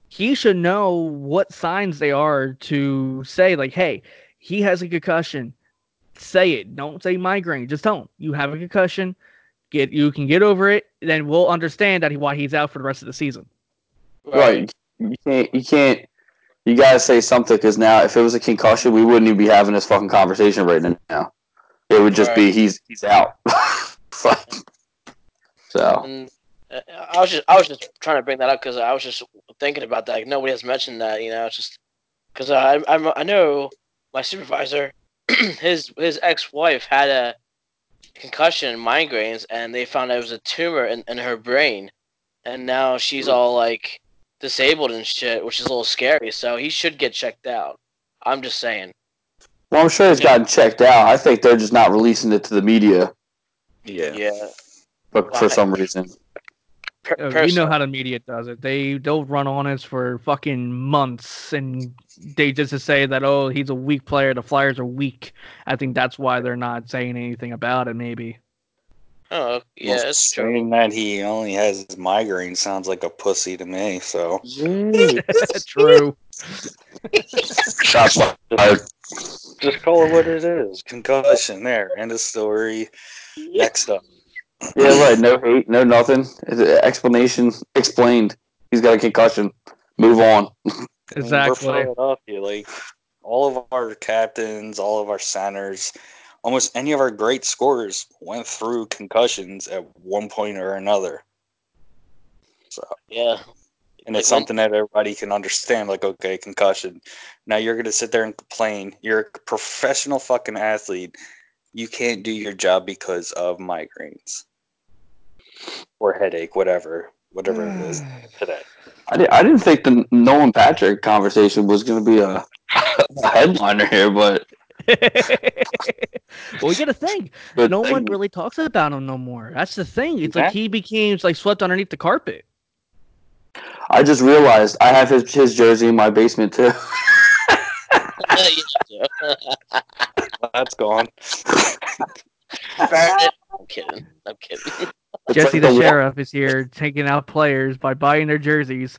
he should know what signs they are to say like, hey, he has a concussion say it. Don't say migraine. Just tell him you have a concussion. Get you can get over it. Then we'll understand that he, why he's out for the rest of the season. Right. You can't. You can't. You gotta say something because now, if it was a concussion, we wouldn't even be having this fucking conversation right now. It would just be he's he's out. Fuck. so And uh, I was just I was just trying to bring that up because I was just thinking about that. Like, nobody has mentioned that. You know, it's just because I I'm, I know my supervisor, his his ex wife had a concussion and migraines, and they found out it was a tumor in, in her brain, and now she's all like disabled and shit, which is a little scary. So he should get checked out. I'm just saying. well, I'm sure he's gotten checked out. I think they're just not releasing it to the media, Yeah. Yeah. but for some reason. Per- Uh, you know how the media does it. They they'll run on us for fucking months, and they just to say that oh he's a weak player. The Flyers are weak. I think that's why they're not saying anything about it. Maybe. Oh yeah, Well, it's true. saying that he only has migraine sounds like a pussy to me. So True. Shots fired. just call it what it is. Concussion. There. End of story. Next up. Yeah, right. No hate, no nothing. It's a- Explanation explained. He's got a concussion. Move on. I mean, we're Exactly. up here. Like all of our captains, all of our centers, almost any of our great scorers went through concussions at one point or another. So, Yeah. and it's when- something that everybody can understand. Like, okay, concussion. Now you're gonna sit there and complain. You're a professional fucking athlete. You can't do your job because of migraines or headache, whatever, whatever it is today. I, di- I didn't think the Nolan Patrick conversation was going to be a, a headliner here, but well, you got to think. Good no one really talks about him no more. That's the thing. It's like he became like swept underneath the carpet. I just realized I have his his jersey in my basement too. That's gone. I'm kidding. I'm kidding. It's Jesse like the wall- sheriff is here taking out players by buying their jerseys.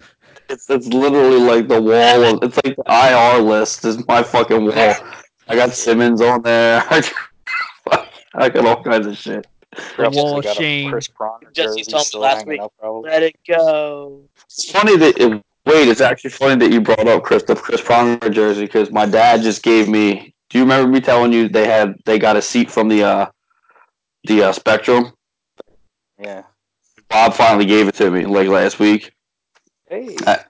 It's, it's literally like the wall of it's like the IR list is my fucking wall. I got Simmonds on there. I got all kinds of shit. The Probably wall of a shame. Chris Pronger Jesse jersey told me last week. up. Let it go. It's funny that it, wait, it's actually funny that you brought up Chris the Chris Pronger jersey because my dad just gave me. Do you remember me telling you they had they got a seat from the uh the uh, Spectrum? Yeah. Bob finally gave it to me like last week. Hey. And,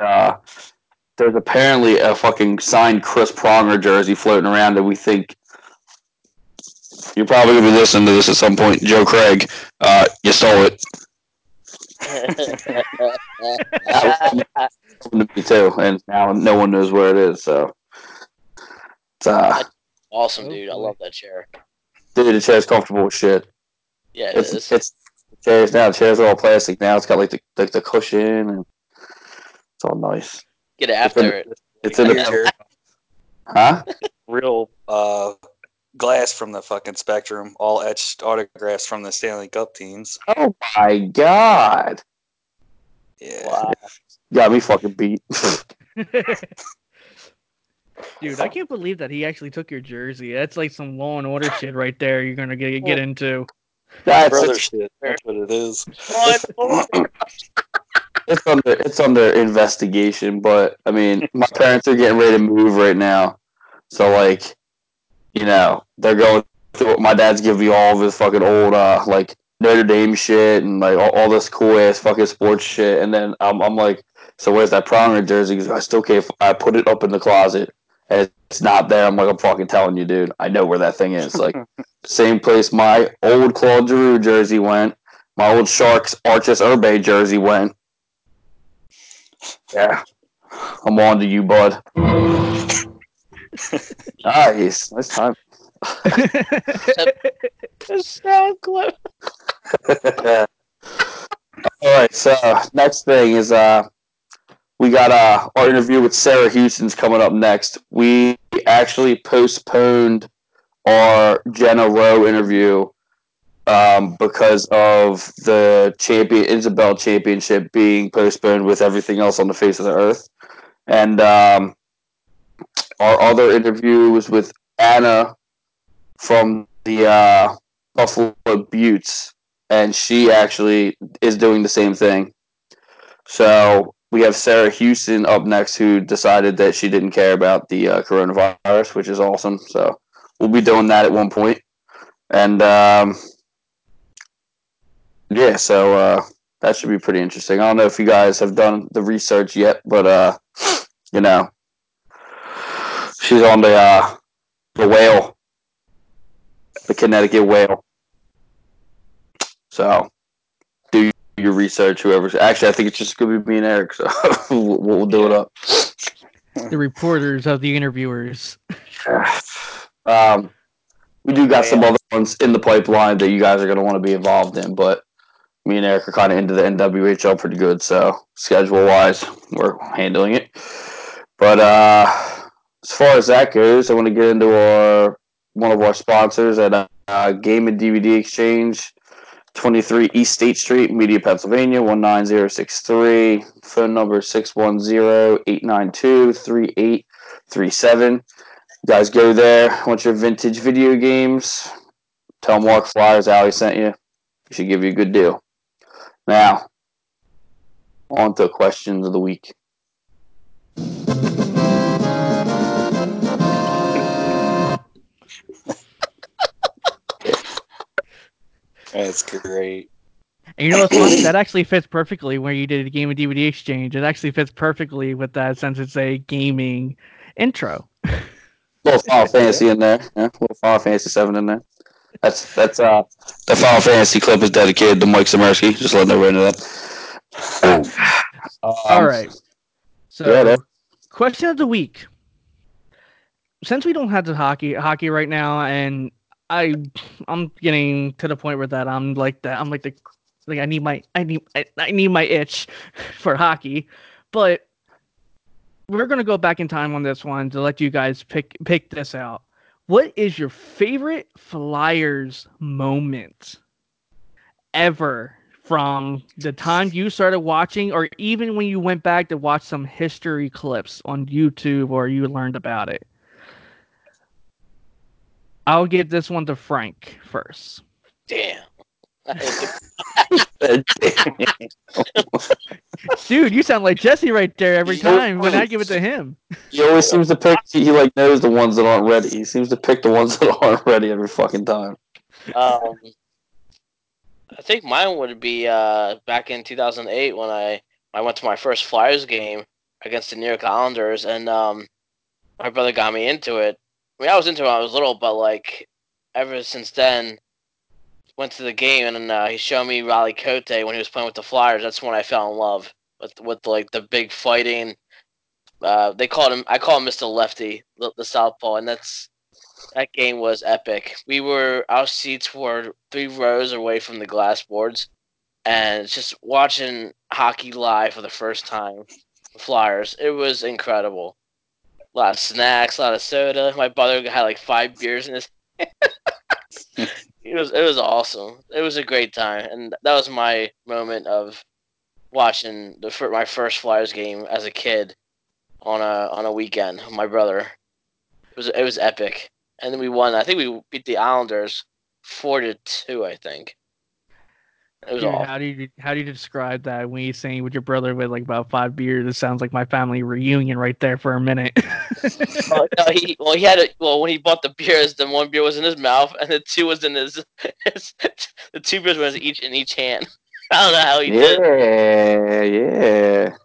uh, there's apparently a fucking signed Chris Pronger jersey floating around that we think you're probably gonna be listening to this at some point. Joe Craig, uh, you stole it from me too, and now no one knows where it is. So, it's, uh, awesome, dude. I love that chair. dude, the chair's comfortable as shit. Yeah, it It's is. it's the chairs now. The chairs are all plastic now. It's got like the the, the cushion and it's all nice. Get after it. It's in Your the huh? real uh, glass from the fucking Spectrum, all etched autographs from the Stanley Cup teams. Oh my god! Yeah. Wow. got me fucking beat. Dude, I can't believe that he actually took your jersey. That's like some law and order shit right there. You're gonna get get into. That's Brother shit. That's what it is. It's under it's under investigation, but I mean, my parents are getting ready to move right now, so like, you know, they're going. Through, my dad's giving me all of his fucking old uh like Notre Dame shit and like all, all this cool ass fucking sports shit, and then I'm I'm like, so where's that Pronger jersey? Because I still can't. I put it up in the closet. And it's not there. I'm like, I'm fucking telling you, dude. I know where that thing is. Like, same place my old Claude Giroux jersey went. My old Sharks Arturs Irbe jersey went. Yeah. I'm on to you, bud. nice. Nice time. Sound clip. All right, so next thing is uh we got uh our interview with Sarah Houston's coming up next. We actually postponed our Jenna Rowe interview um, because of the champion Isobel championship being postponed with everything else on the face of the earth. And um, our other interview was with Anna from the uh, Buffalo Beauts, and she actually is doing the same thing. So we have Sarah Houston up next, who decided that she didn't care about the uh, coronavirus, which is awesome. So we'll be doing that at one point, and um, yeah, so uh, that should be pretty interesting. I don't know if you guys have done the research yet, but uh, you know, she's on the uh, the whale, the Connecticut whale. So do your research. Whoever's actually, I think it's just gonna be me and Eric. So we'll, we'll do it up. the reporters of the interviewers. Um, we do got some other ones in the pipeline that you guys are going to want to be involved in, but me and Eric are kind of into the NWHL pretty good, so schedule wise, we're handling it. But uh, as far as that goes, I want to get into our one of our sponsors at uh, Game and DVD Exchange, 23 East State Street, Media, Pennsylvania, 19063. Phone number 610 892 3837. You guys go there. Want your vintage video games? Tell Mark Flyers Alley sent you. He should give you a good deal. Now, on to questions of the week. That's great. And you know what's funny? That actually fits perfectly where you did a game of DVD exchange. It actually fits perfectly with that since it's a gaming intro. A little Final Fantasy in there. Yeah, little Final Fantasy Seven in there. That's that's uh the Final Fantasy clip is dedicated to Mike Samersky. Just letting everyone know that. Um, All right. So, yeah, question of the week. Since we don't have the hockey hockey right now, and I I'm getting to the point where that I'm like that I'm like the like I need my I need I, I need my itch for hockey, but we're gonna go back in time on this one to let you guys pick pick this out. What is your favorite Flyers moment ever from the time you started watching, or even when you went back to watch some history clips on YouTube or you learned about it? I'll give this one to Frank first. Damn. Dude, you sound like Jesse right there every time when I give it to him. he always seems to pick. He like knows the ones that aren't ready. He seems to pick the ones that aren't ready every fucking time. um, I think mine would be uh, back in 2008 when I I went to my first Flyers game against the New York Islanders, and um, my brother got me into it. I mean, I was into it when I was little, but like ever since then, went to the game and uh, he showed me Riley Cote when he was playing with the Flyers. That's when I fell in love with with like the big fighting. Uh, they called him. I call him Mr. Lefty, the, the southpaw, and that's that game was epic. We were our seats were three rows away from the glass boards, and just watching hockey live for the first time, Flyers. It was incredible. A lot of snacks, a lot of soda. My brother had like five beers in his. it was it was awesome. It was a great time, and that was my moment of watching the my first Flyers game as a kid on a on a weekend. My brother. It was it was epic, and then we won. I think we beat the Islanders four to two. I think. It was Dude, awful. how do you how do you describe that when you saying with your brother with like about five beers? It sounds like my family reunion right there for a minute. well, oh, no, he well he had it. Well, when he bought the beers, the one beer was in his mouth, and the two was in his. his the two beers was each in each hand. I don't know how he did. it. Yeah, yeah.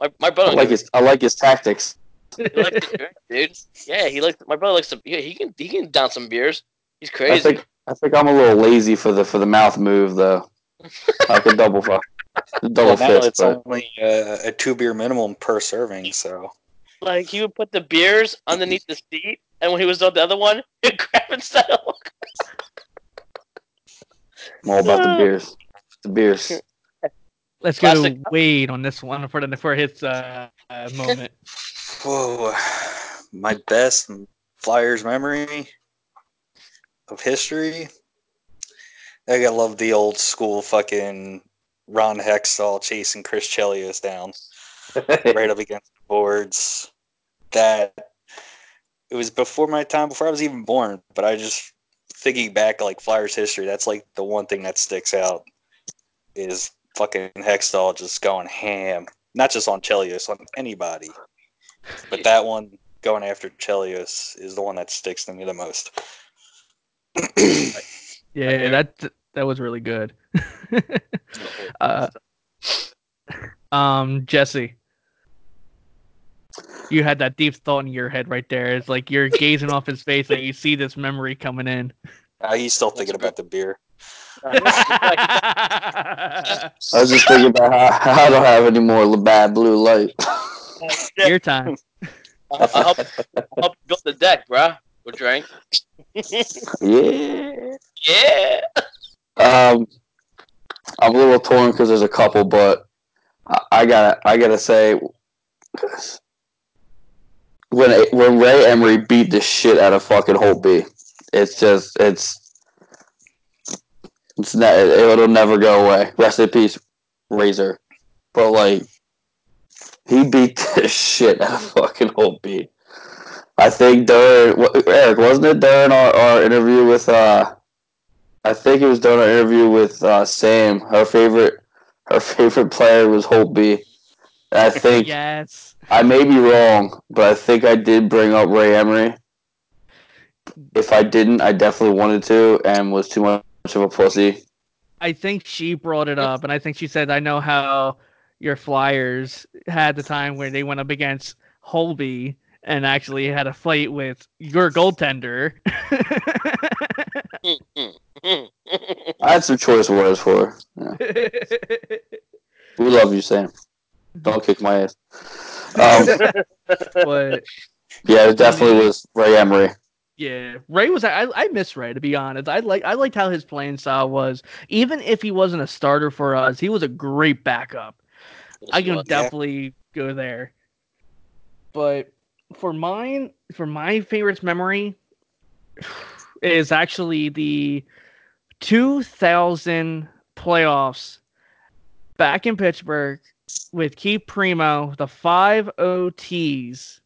My my I brother like his. I like his tactics. He likes dude. Yeah, he likes. My brother likes to. Yeah, he can. He can down some beers. He's I crazy. think. I think I'm a little lazy for the for the mouth move though. I a double fuck, double Well, fist, it's but only uh, a two beer minimum per serving, so Like he would put the beers underneath the seat, and when he was on the other one, he'd grab and settle. I'm all about the beers. The beers. Let's go to Wade on this one for the for his uh, uh, moment. Whoa, my best Flyers memory of history. I gotta love the old school fucking Ron Hextall chasing Chris Chelios down right up against the boards. That it was before my time, before I was even born. But I just thinking back like Flyers history, that's like the one thing that sticks out is fucking Hextall just going ham. Not just on Chelios, on anybody. But that one going after Chelios is the one that sticks to me the most. Yeah, that that was really good. uh, um, Jesse, you had that deep thought in your head right there. It's like you're gazing off his face and you see this memory coming in. Uh, he's still thinking about the beer. I was just thinking about how, how I don't have any more bad blue light. your time. I'll, I'll help, I'll help you the deck, bruh. We'll drink. yeah. Yeah. Um, I'm a little torn because there's a couple, but I, I gotta I gotta say when when Ray Emery beat the shit out of fucking Holtby, it's just it's it's not it, it'll never go away. Rest in peace, Razor. But like he beat the shit out of fucking Holtby. I think during Eric wasn't it during our, our interview with uh I think it was during our interview with uh, Sam. Her favorite her favorite player was Holtby. And I think yes. I may be wrong, but I think I did bring up Ray Emery. If I didn't, I definitely wanted to and was too much of a pussy. I think she brought it up, and I think she said, "I know how your Flyers had the time where they went up against Holtby and actually had a fight with your goaltender." I had some choice words for her. Yeah. We love you, Sam. Don't kick my ass. Um, but yeah, it definitely was Ray Emery. yeah, Ray was. I I miss Ray to be honest. I like I liked how his playing style was. Even if he wasn't a starter for us, he was a great backup. I can Yeah. definitely go there. But for mine, for my favorite memory, is actually the 2000 playoffs back in Pittsburgh with Keith Primeau, the five OTs.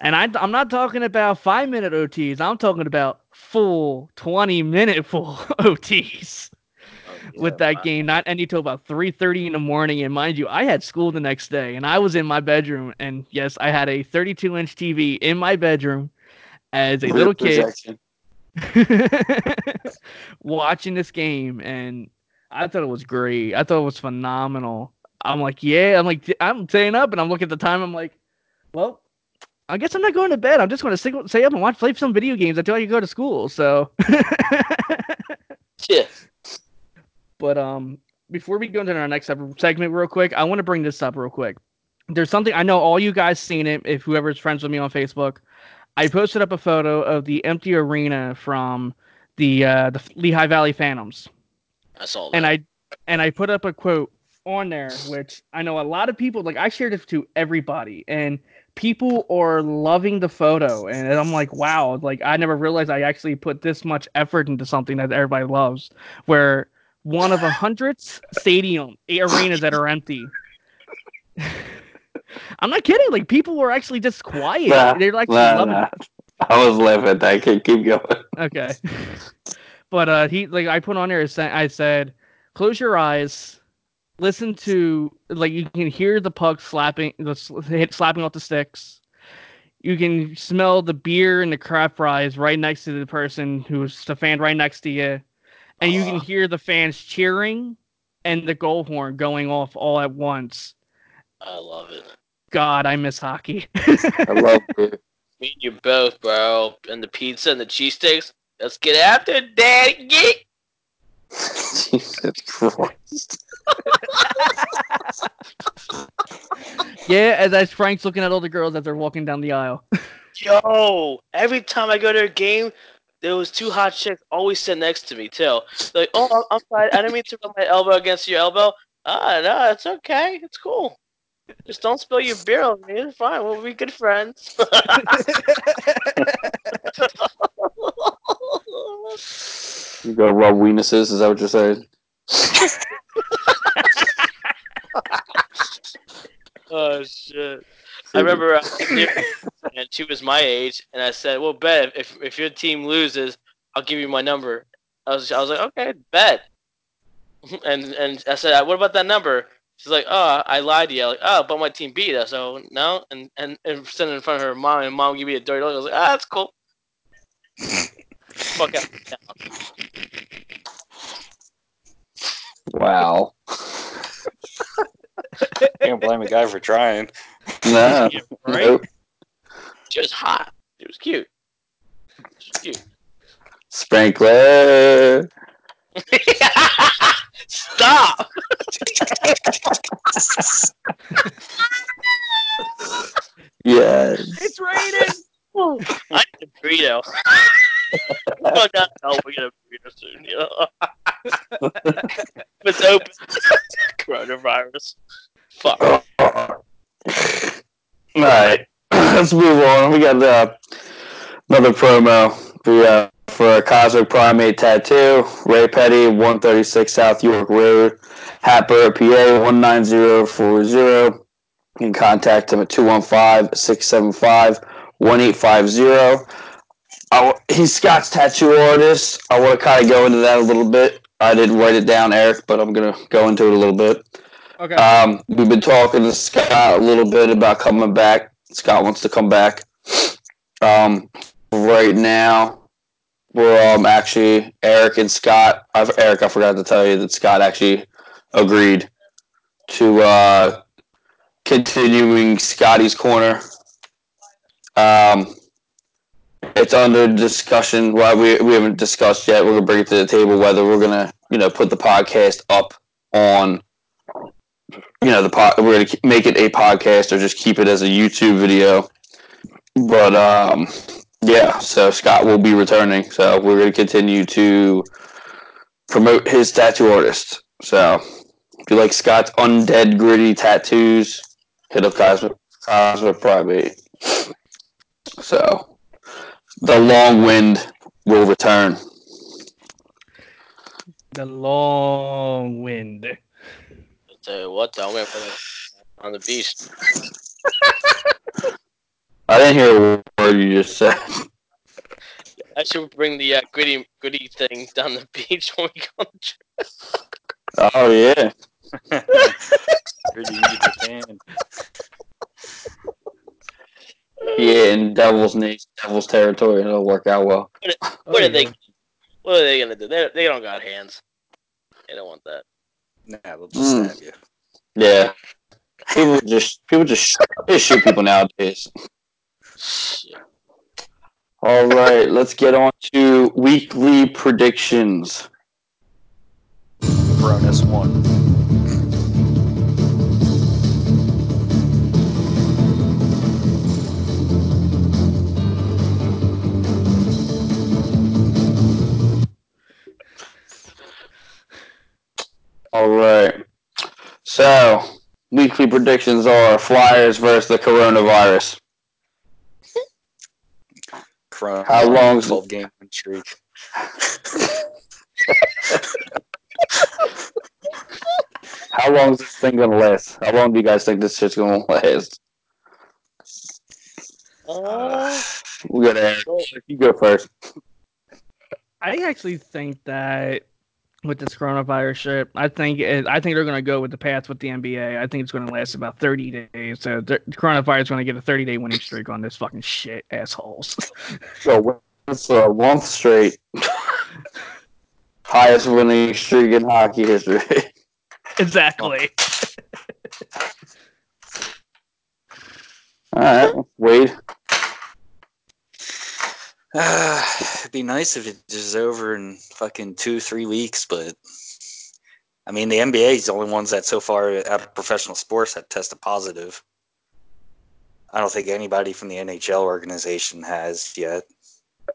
And I, I'm not talking about five minute OTs. I'm talking about full 20 minute full OTs oh, with that game not ending till about 3.30 in the morning and mind you i had school the next day and i was in my bedroom and yes i had a 32 inch tv in my bedroom as a little kid Projection. watching this game and i thought it was great i thought it was phenomenal i'm like yeah i'm like i'm staying up and i'm looking at the time i'm like well i guess i'm not going to bed i'm just going to stay up and watch play some video games until i go to school so Yeah. But um, before we go into our next segment, real quick, I want to bring this up real quick. There's something I know all you guys seen it. If whoever's friends with me on Facebook, I posted up a photo of the empty arena from the uh, the Lehigh Valley Phantoms, I saw that. and I and I put up a quote on there, which I know a lot of people like. I shared it to everybody, and people are loving the photo, and I'm like, wow, like I never realized I actually put this much effort into something that everybody loves. Where one of a hundred stadium arenas that are empty. I'm not kidding. Like people were actually just quiet. Nah, They're like nah, loving nah. I was laughing I can keep going. Okay. but uh he like I put on there I said- I said close your eyes, listen to like you can hear the puck slapping the hit slapping off the sticks. You can smell the beer and the crab fries right next to the person who's the fan right next to you. And you can hear the fans cheering and the goal horn going off all at once. I love it. God, I miss hockey. I love it. Me and you both, bro. And the pizza and the cheesesteaks. Let's get after it, Daddy. Get. Jesus Christ. yeah, as as Frank's looking at all the girls as they're walking down the aisle. Yo, every time I go to a game, there was two hot chicks always sit next to me too. They're like, oh, I'm- I'm sorry, I didn't mean to rub my elbow against your elbow. Ah, no, it's okay, it's cool. Just don't spill your beer on me. It's fine. We'll be good friends. You go rub weenuses, is that what you're saying? oh shit! I remember uh, and she was my age, and I said, "Well, bet if if your team loses, I'll give you my number." I was I was like, "Okay, bet." And and I said, "What about that number?" She's like, "Oh, I lied to you." Like, "Oh, but my team beat us, so no." And and and sitting in front of her mom, and mom gave me a dirty look. I was like, "Ah, that's cool." Fuck out. Wow. Can't blame a guy for trying. No. Right? Nope. She was hot. She was cute. She was cute. Sprinkler. Stop. Yes. It's raining. I need a burrito. oh, no, no, we're gonna burrito soon. You know? it's open. Coronavirus. Fuck. All right. Let's move on. We got uh, another promo for, uh, for a Cosmic Primate Tattoo. Ray Petty, 136 South York Road, Hatboro, PA, 19040. You can contact him at 215 675 1850. He's Scott's tattoo artist. I want to kind of go into that a little bit. I didn't write it down, Eric, but I'm going to go into it a little bit. Okay. Um, we've been talking to Scott a little bit about coming back. Scott wants to come back. Um, right now, we're um actually Eric and Scott. I've, Eric, I forgot to tell you that Scott actually agreed to uh, continuing Scotty's corner. Um, it's under discussion. Well, we, we haven't discussed yet. We're gonna bring it to the table whether we're gonna you know put the podcast up on you know the pod, we're to make it a podcast or just keep it as a YouTube video. But um, yeah, so Scott will be returning. So we're going to continue to promote his tattoo artist. So if you like Scott's undead gritty tattoos, hit up Cosmic Cosmic Primate. So the long wind will return. the long wind. I'll tell you what, though, I'm gonna put it on the beach. I didn't hear a word you just said. I should bring the uh, gritty, gritty thing down the beach when we go on the trip. Oh yeah. Really need Japan. Yeah, in Devil's Nation, Devil's territory, it'll work out well. What Oh, are they? yeah. What are they gonna do? They, they don't got hands. They don't want that. Nah, they'll just Mm. stab you. Yeah, people just people just just shoot people nowadays. All right, let's get on to weekly predictions. Cronus one. All right, so weekly predictions are Flyers versus the coronavirus. Cronus. How long's- twelve game win streak? how long is this thing gonna last? How long do you guys think this shit's gonna last? Uh, We got Eric. You go first. I actually think that with this coronavirus shit, I think it, I think they're going to go with the path with the NBA. I think it's going to last about 30 days. So the coronavirus is going to get a 30 day winning streak on this fucking shit, assholes. So it's a month straight. Highest winning streak in hockey history. exactly. All right, Wade. It'd be nice if it was over in fucking two, three weeks, but I mean, the NBA is the only ones that so far out of professional sports have tested positive. I don't think anybody from the NHL organization has yet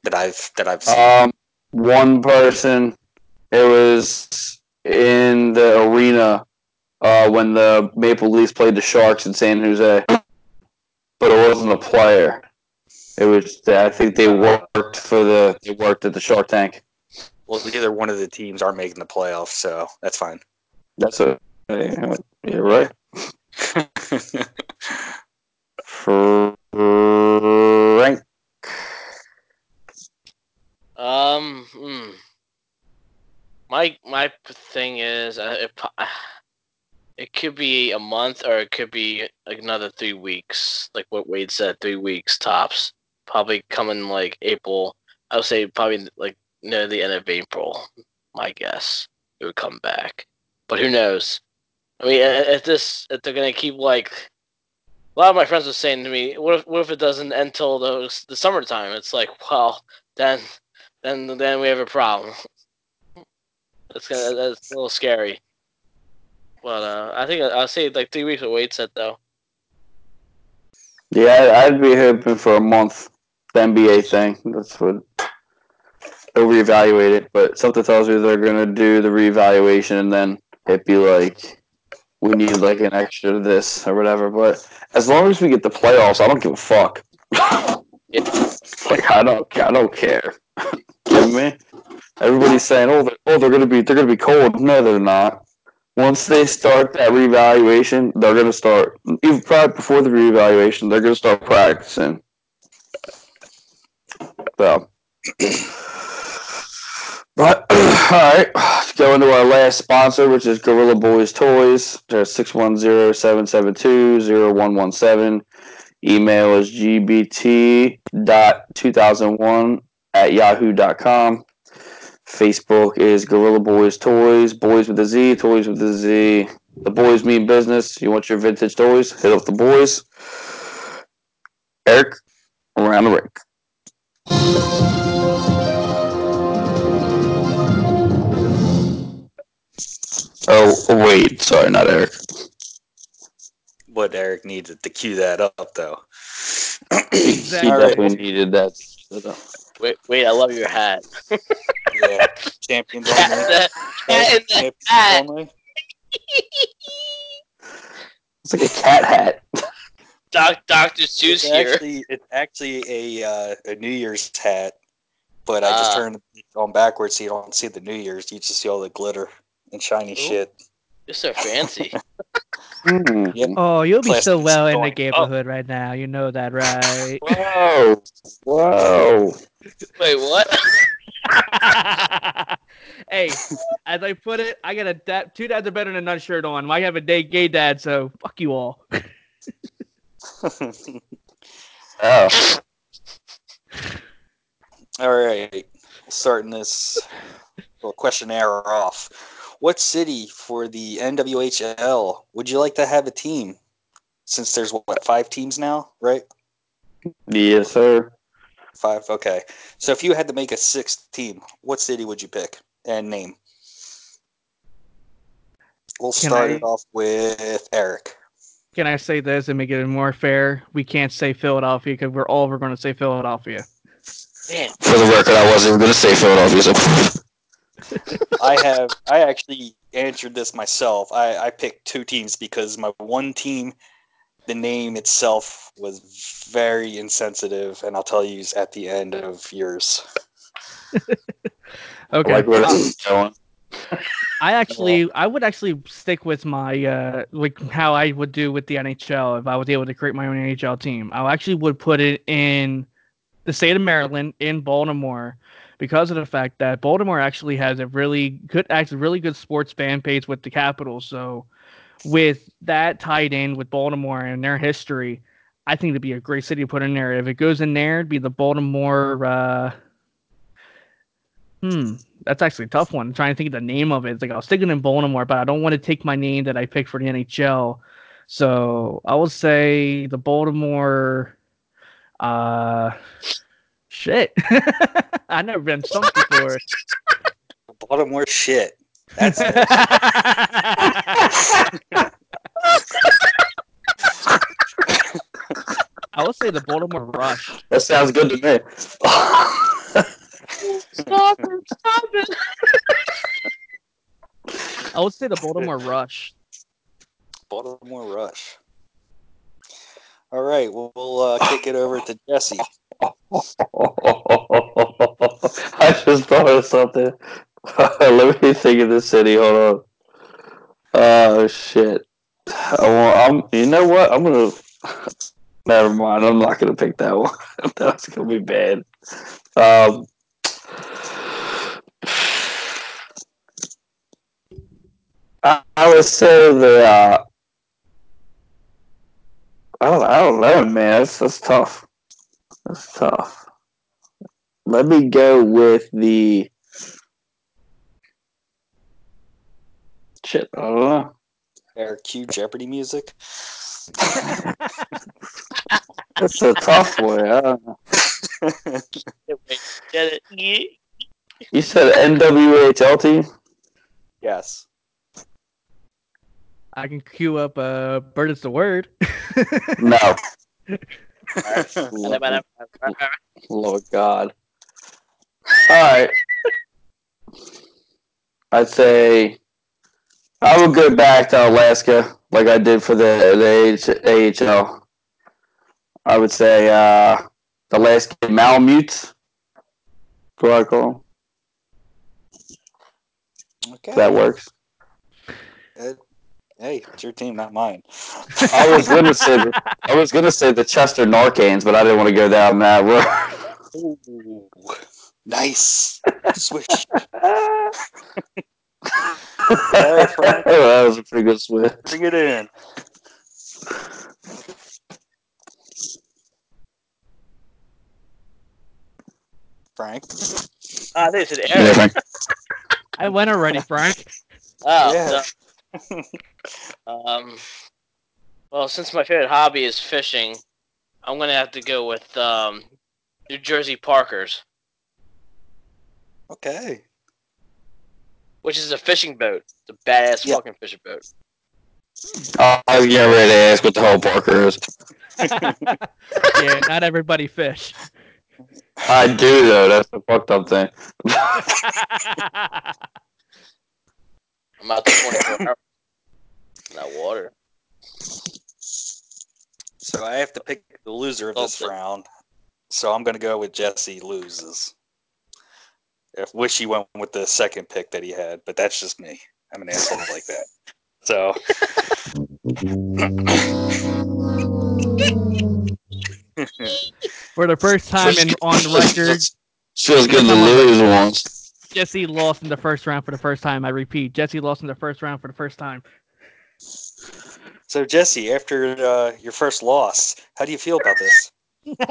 that I've that I've seen. Um, one person. It was in the arena uh, when the Maple Leafs played the Sharks in San Jose, but it wasn't a player. It was. I think they worked for the. They worked at the Shark Tank. well, either one of the teams aren't making the playoffs, so that's fine. That's a. Yeah, right. Frank. um, hmm. my my thing is, uh, it, po- it could be a month or it could be like another three weeks, like what Wade said, three weeks tops. Probably coming like April. I would say probably like near the end of April. My guess it would come back, but who knows? I mean, if this if they're gonna keep like a lot of my friends were saying to me, what if what if it doesn't end until the the summertime? It's like, well, then then then we have a problem. That's gonna that's a little scary. But uh, I think I'll say like three weeks. of Wade set though. Yeah, I'd be hoping for a month. The NBA thing. That's what they'll reevaluate it. But something tells me they're gonna do the reevaluation and then it'd be like we need like an extra this or whatever. But as long as we get the playoffs, I don't give a fuck. like I don't, I don't care. Kidding me? Everybody's saying, "Oh, they're, oh, they're gonna be, they're gonna be cold." No, they're not. Once they start that reevaluation, they're gonna start. Even probably before the reevaluation, they're gonna start practicing. So, but all right, let's go into our last sponsor, which is Gorilla Boys Toys. They're 610-772-0117. Email is gbt.2001 at yahoo.com. Facebook is Gorilla Boys Toys, Boys with a Z, Toys with a Z. The boys mean business. You want your vintage toys? Hit up the boys. Eric, around the rink. Oh, wait. Sorry, not Eric. What Eric needed to cue that up, though. He Exactly. All right. definitely needed that. Wait, wait, I love your hat. Yeah, champions only. in the- hat in Champions hat. only. It's like a cat hat. Doc, Doctor Seuss It's here. actually it's actually a uh, a New Year's hat, but I just Ah. turned it on backwards so you don't see the New Year's. You just see all the glitter and shiny Ooh. shit. You're so fancy. Hmm. Yep. Oh, you'll be so Plastic's well in the going neighborhood right now. You know that, right? Whoa. Whoa. wait, what? hey, as I put it, I got a dad, two dads are better than none shirt on. I have a day gay dad, so fuck you all. Oh. all right, starting this little questionnaire off. What city for the NWHL would you like to have a team? Since there's what five teams now, right? Yes, sir. Five. Okay. So if you had to make a sixth team, what city would you pick and name? We'll Can start I- it off with Eric. Can I say this and make it more fair? We can't say Philadelphia because we're all we're going to say Philadelphia. Man, For the record, I wasn't even going to say Philadelphia. So. I have I actually answered this myself. I, I picked two teams because my one team, the name itself was very insensitive, and I'll tell you at the end of yours. Okay. Like where this is um, going. I actually, I would actually stick with my uh, like how I would do with the NHL if I was able to create my own NHL team. I actually would put it in the state of Maryland in Baltimore because of the fact that Baltimore actually has a really good, actually really good sports fan base with the Capitals. So with that tied in with Baltimore and their history, I think it'd be a great city to put in there. If it goes in there, it'd be the Baltimore. Uh, hmm, that's actually a tough one. I'm trying to think of the name of it. It's like I was thinking in Baltimore, but I don't want to take my name that I picked for the NHL. So I will say the Baltimore. Uh, shit. I've never been stumped before. Baltimore shit. That's it. I would say the Baltimore Rush. That sounds good to me. Stop it! Stop it! I would say the Baltimore Rush. Baltimore Rush. All right, we'll, we'll uh, kick it over to Jesse. I just thought of something. Let me think of the city. Hold on. Oh shit. Oh, I'm. You know what? I'm gonna. Never mind. I'm not gonna pick that one. That's gonna be bad. Um. I, I would say the. Uh, I don't. I don't know, man. That's that's tough. That's tough. Let me go with the. Shit, I don't know. Our cue Jeopardy music. That's a tough one. I don't know. Get it? You said NWHL team? yes. I can queue up uh Bird is the word. No. Alright. Lord God. All right. I'd say I would go back to Alaska like I did for the, the AHL. I would say uh, the. Go I call 'em. Okay. That works. Hey, it's your team, not mine. I was gonna say the, I was gonna say the Chester Narcans, but I didn't want to go down that road. Ooh, nice. Switch. right, that was a pretty good switch. Bring it in. Frank. Ah, this is Eric. I went already, Frank. Oh, Yeah. no. Um, well, since my favorite hobby is fishing, I'm gonna have to go with um, New Jersey Parkers, Okay. which is a fishing boat. It's a badass Yeah. fucking fishing boat. I was getting ready to ask what the whole Parker is. yeah, not everybody fish. I do though. That's the fucked up thing. I'm out there 24 hours in that water. So I have to pick the loser of this Okay. round. So I'm going to go with Jesse loses. If Wishy went with the second pick that he had, but that's just me. I'm an asshole like that. So For the first time in on record, Feels good to lose once. Jesse lost in the first round for the first time. I repeat, Jesse lost in the first round for the first time. So Jesse, after uh, your first loss, how do you feel about this?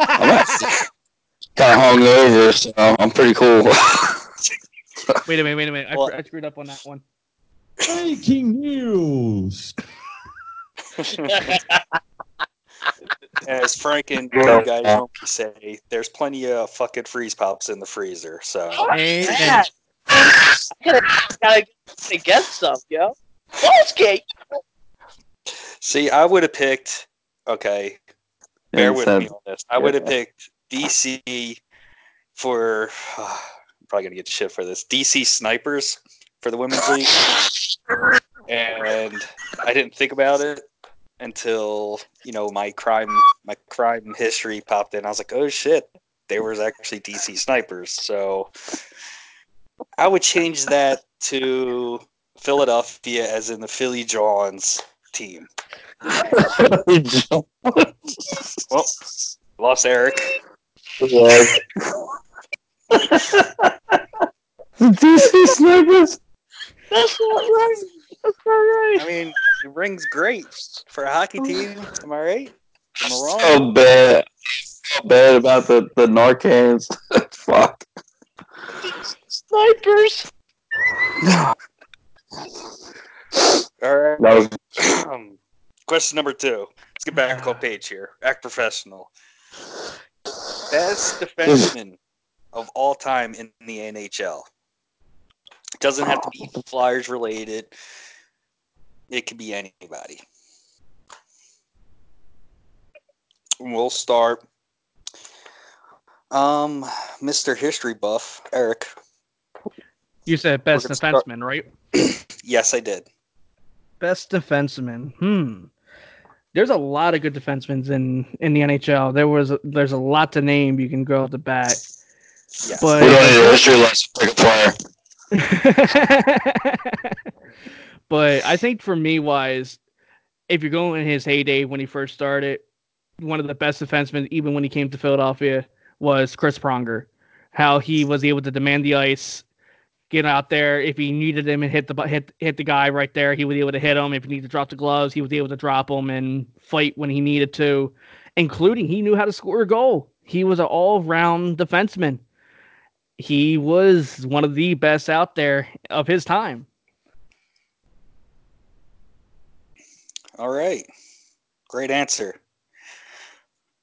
Kind of hungover, so I'm pretty cool. Wait a minute, wait a minute. I, Well- I screwed up on that one. Breaking news. As Frank and you guys normally say, there's plenty of fucking freeze pops in the freezer. So And, gotta, gotta get some, yo. Let's get. see, I would have picked. Okay, bear with me on this. I would have picked DC for. I'm probably gonna get shit for this. DC snipers for the women's league, and I didn't think about it until you know my crime my crime history popped in. I was like, oh shit, they were actually DC snipers. So I would change that to Philadelphia, as in the Philly Johns team. Well, lost Eric. DC snipers. That's not right. That's not right. I mean, the ring's great for a hockey team. Am I right? Am I wrong? So bad. So bad about the the Narcans. Fuck. Snipers. All right. That was Um, question number two. Let's get back on page here. Act professional. Best defenseman of all time in the NHL. Doesn't have to be Flyers related. It could be anybody. We'll start. Um, Mr. History Buff, Eric. You said best We're start- defenseman, right? Yes, I did. Best defenseman. Hmm. There's a lot of good defensemen in in the NHL. There was there's a lot to name. You can go at the bat, Yes. but we don't need a history lesson. Pick a player. but I think for me wise, if you're going in his heyday when he first started, one of the best defensemen, even when he came to Philadelphia, was Chris Pronger. How he was able to demand the ice, get out there. If he needed him and hit the hit hit the guy right there, he was able to hit him. If he needed to drop the gloves, he was able to drop them and fight when he needed to. Including he knew how to score a goal. He was an all round defenseman. He was one of the best out there of his time. All right. Great answer.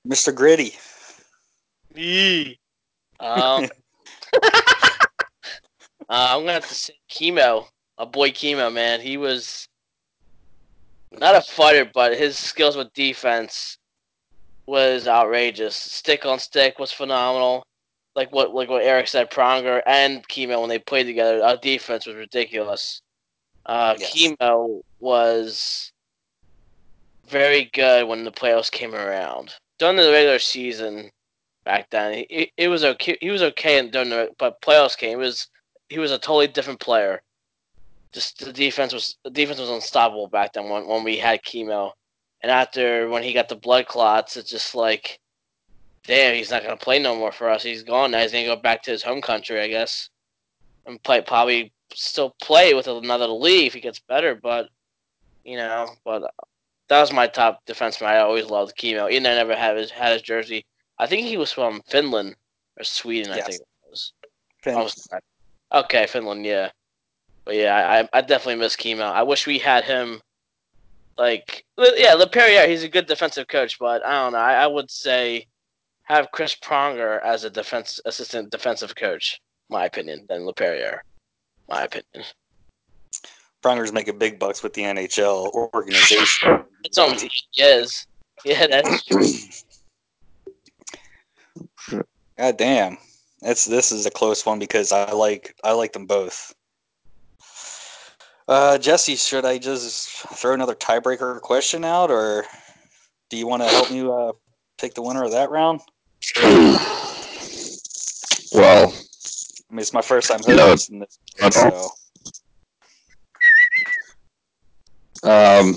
Mr. Gritty. Yee. Um, uh, I'm gonna have to say Kimmo, a boy Kimmo, man. He was not a fighter, but his skills with defense was outrageous. Stick on stick was phenomenal. Like what like what Eric said, Pronger and Kimmo when they played together, our defense was ridiculous. Uh, Yes. Chemo was very good when the playoffs came around. During the regular season, back then. He, he, was okay. He was okay in during the but playoffs came. It was he was a totally different player. Just the defense was the defense was unstoppable back then when, when we had Kimmo. And after when he got the blood clots, it's just like, damn, he's not gonna play no more for us. He's gone now. He's gonna go back to his home country, I guess, and play probably still play with another league if he gets better. But you know, but that was my top defenseman. I always loved Kimmo. Even though I never had his had his jersey. I think he was from Finland or Sweden. I think it was. Was okay, Finland. Yeah, but yeah, I, I definitely miss Kimmo. I wish we had him. Like, yeah, LaPerriere, he's a good defensive coach, but I don't know. I, I would say have Chris Pronger as a defense assistant defensive coach. My opinion, than LaPerriere. My opinion. Pronger's making big bucks with the NHL organization. It's on team. Yes. Yeah, that's true. God damn. That's this is a close one because I like I like them both. Uh, Jesse, should I just throw another tiebreaker question out, or do you want to help me uh, pick the winner of that round? Well, I mean, it's my first time No. hosting this, so um,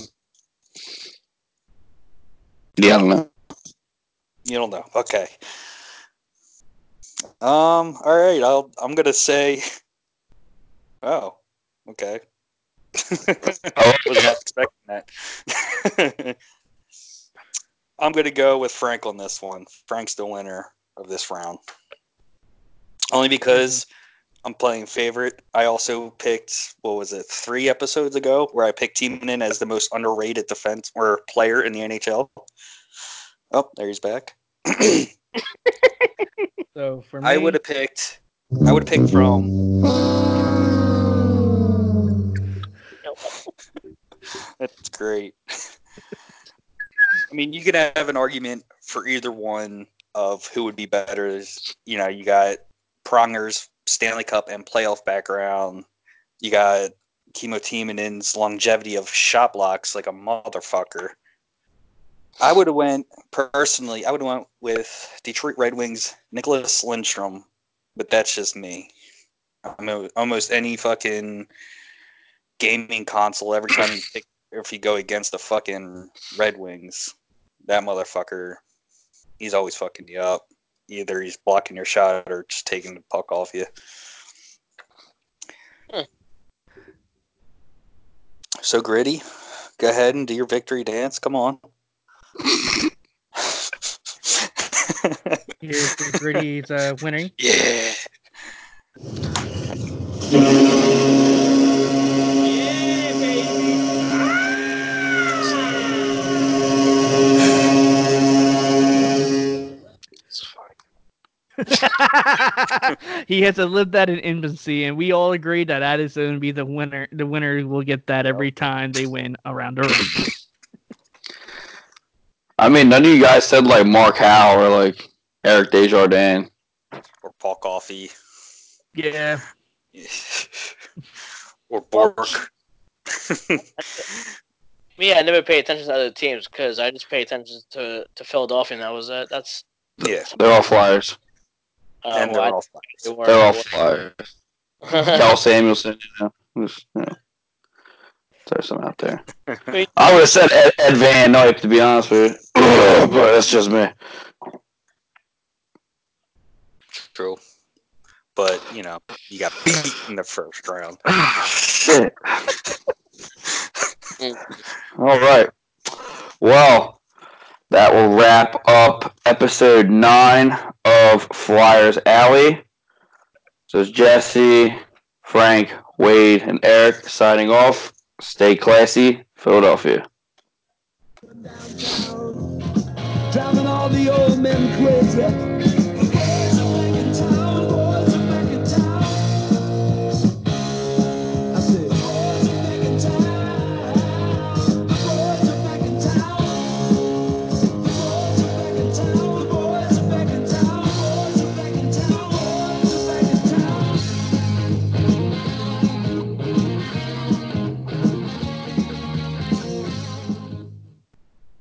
yeah, I don't know. you don't know. Okay. Um. All right. I'll. I'm gonna say. Oh. Okay. Oh. Was not expecting that. I'm gonna go with Frank on this one. Frank's the winner of this round. Only because I'm playing favorite. I also picked what was it three episodes ago where I picked Timonen as the most underrated defense or player in the NHL. Oh, there he's back. So for me, I would have picked. I would have picked from. That's great. I mean, you could have an argument for either one of who would be better. You know, you got Pronger's Stanley Cup and playoff background. You got Kimmo Timonen's longevity of shot blocks like a motherfucker. I would have went personally. I would have went with Detroit Red Wings Nicklas Lindstrom, but that's just me. I mean, almost any fucking gaming console every time you pick, if you go against the fucking Red Wings. That motherfucker, he's always fucking you up. Either he's blocking your shot or just taking the puck off you. Hmm. So gritty, go ahead and do your victory dance. Come on. Here's the Gritty's uh, winning. yeah. he has to live that in infancy, and we all agree that that is going to be the winner. The winner will get that every time they win around the room. I mean, none of you guys said like Mark Howe or like Eric Desjardins. Or Paul Coffey. Yeah, or Bourque. Me, I never pay attention to other teams because I just pay attention to, to Philadelphia, and that was it. That's yeah. They're all Flyers. Uh, and they're well, I- all they were- They're all they Flyers. were- Cal Samuelsson, you know. Just, you know. Throw some out there. I would have said Ed, Ed Van Noy, to be honest with you. but that's just me. True. But, you know, you got beat in the first round. Shit. All right. Well, that will wrap up episode nine of Flyers Alley. So it's Jesse, Frank, Wade, and Eric signing off. Stay classy, Philadelphia. All the old men crazy.